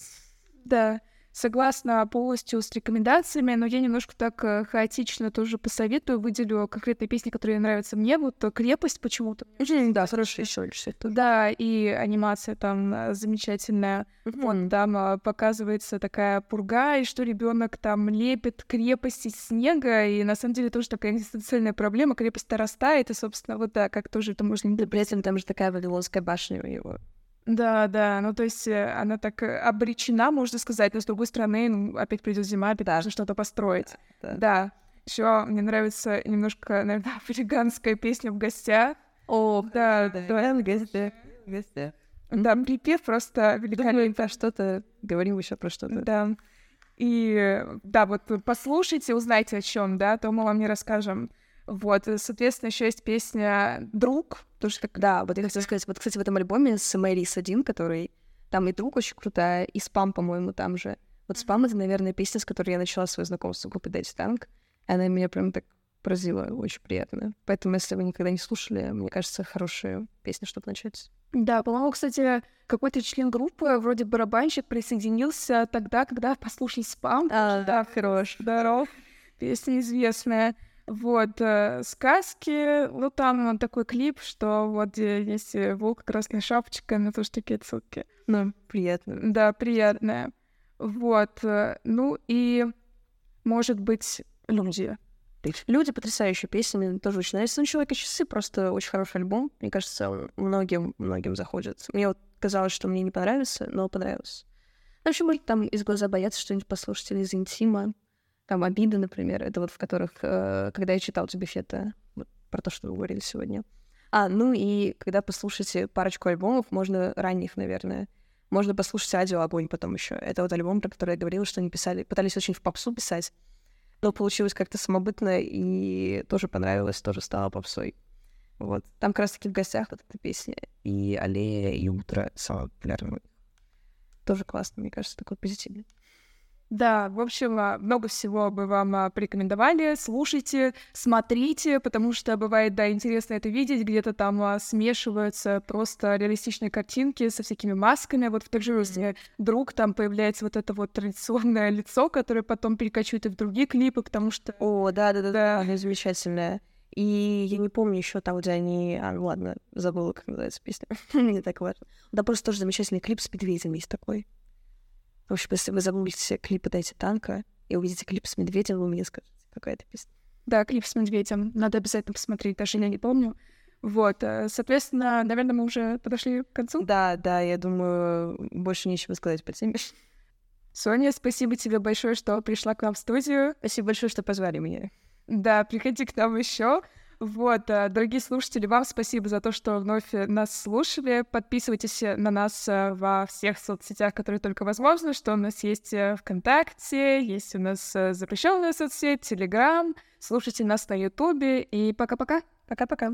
Да согласна полностью с рекомендациями, но я немножко так э, хаотично тоже посоветую, выделю конкретные песни, которые нравятся мне. Вот э, «Крепость» почему-то. Да, хорошо, еще Да, и анимация там э, замечательная. Вот там показывается такая пурга, и что ребенок там лепит крепость из снега, и на самом деле тоже такая экзистенциальная проблема. Крепость-то растает, и, собственно, вот да, как тоже это можно... Да, при этом там же такая Вавилонская башня у него. Да, да, ну то есть э, она так э, обречена, можно сказать, но с другой стороны, ну, опять придет зима, опять да. нужно что-то построить. Да. да. Еще мне нравится немножко, наверное, <laughs> африканская песня в гостях. О, да, да, да, в гостях, в гостях. Да, припев просто великолепный. Про что-то, говорим еще про что-то. Да. И да, вот послушайте, узнайте о чем, да, то мы вам не расскажем. Вот, соответственно, еще есть песня «Друг», Потому что, да, вот я хотела сказать, вот, кстати, в этом альбоме с Мэрис один, который там и друг очень крутая, и спам, по-моему, там же. Вот спам это, наверное, песня, с которой я начала свое знакомство с группой Дэдди Танк. Она меня прям так поразила, очень приятно. Поэтому, если вы никогда не слушали, мне кажется, хорошая песня, чтобы начать. Да, по-моему, кстати, какой-то член группы, вроде барабанщик, присоединился тогда, когда послушали спам. А, да, хорош. Здоров. Песня известная. Вот, э, сказки, ну, там такой клип, что вот есть волк, красная шапочка, на тоже такие ссылки. Ну, приятно. Да, приятное. Вот, э, ну и, может быть, люди. Люди потрясающие песни, тоже очень нравится. Ну, «Человек и часы» просто очень хороший альбом. Мне кажется, многим, многим заходит. Мне вот казалось, что мне не понравится, но понравилось. В общем, может, там из глаза боятся что-нибудь послушать или из интима. Там обиды, например, это вот в которых, э, когда я читал тебе Фета, вот про то, что вы говорили сегодня. А, ну и когда послушаете парочку альбомов, можно ранних, наверное, можно послушать «Радио Огонь» потом еще. Это вот альбом, про который я говорила, что они писали, пытались очень в попсу писать, но получилось как-то самобытно и тоже понравилось, тоже стало попсой. Вот. Там как раз-таки в гостях вот эта песня. И «Аллея», и «Утро» самое популярное. Тоже классно, мне кажется, такой позитивный. Да, в общем, а, много всего бы вам а, порекомендовали. Слушайте, смотрите, потому что бывает, да, интересно это видеть. Где-то там а, смешиваются просто реалистичные картинки со всякими масками. Вот в же жизни друг там появляется вот это вот традиционное лицо, которое потом перекочует и в другие клипы, потому что... О, да-да-да, да. замечательное. И я не помню еще там, где они... А, ну ладно, забыла, как называется песня. <laughs> Не так важно. Да, просто тоже замечательный клип с медведем есть такой. В общем, если вы загуглите клипы «Дайте танка» и увидите клип с медведем, вы мне скажете, какая это песня. Да, клип с медведем. Надо обязательно посмотреть, даже я не помню. Вот, э, соответственно, наверное, мы уже подошли к концу. Да, да, я думаю, больше нечего сказать по теме. Соня, спасибо тебе большое, что пришла к нам в студию. Спасибо большое, что позвали меня. Да, приходи к нам еще. Вот, э, дорогие слушатели, вам спасибо за то, что вновь нас слушали. Подписывайтесь на нас э, во всех соцсетях, которые только возможно, что у нас есть э, ВКонтакте, есть у нас запрещенная соцсеть, Телеграм. Слушайте нас на Ютубе и пока-пока. Пока-пока.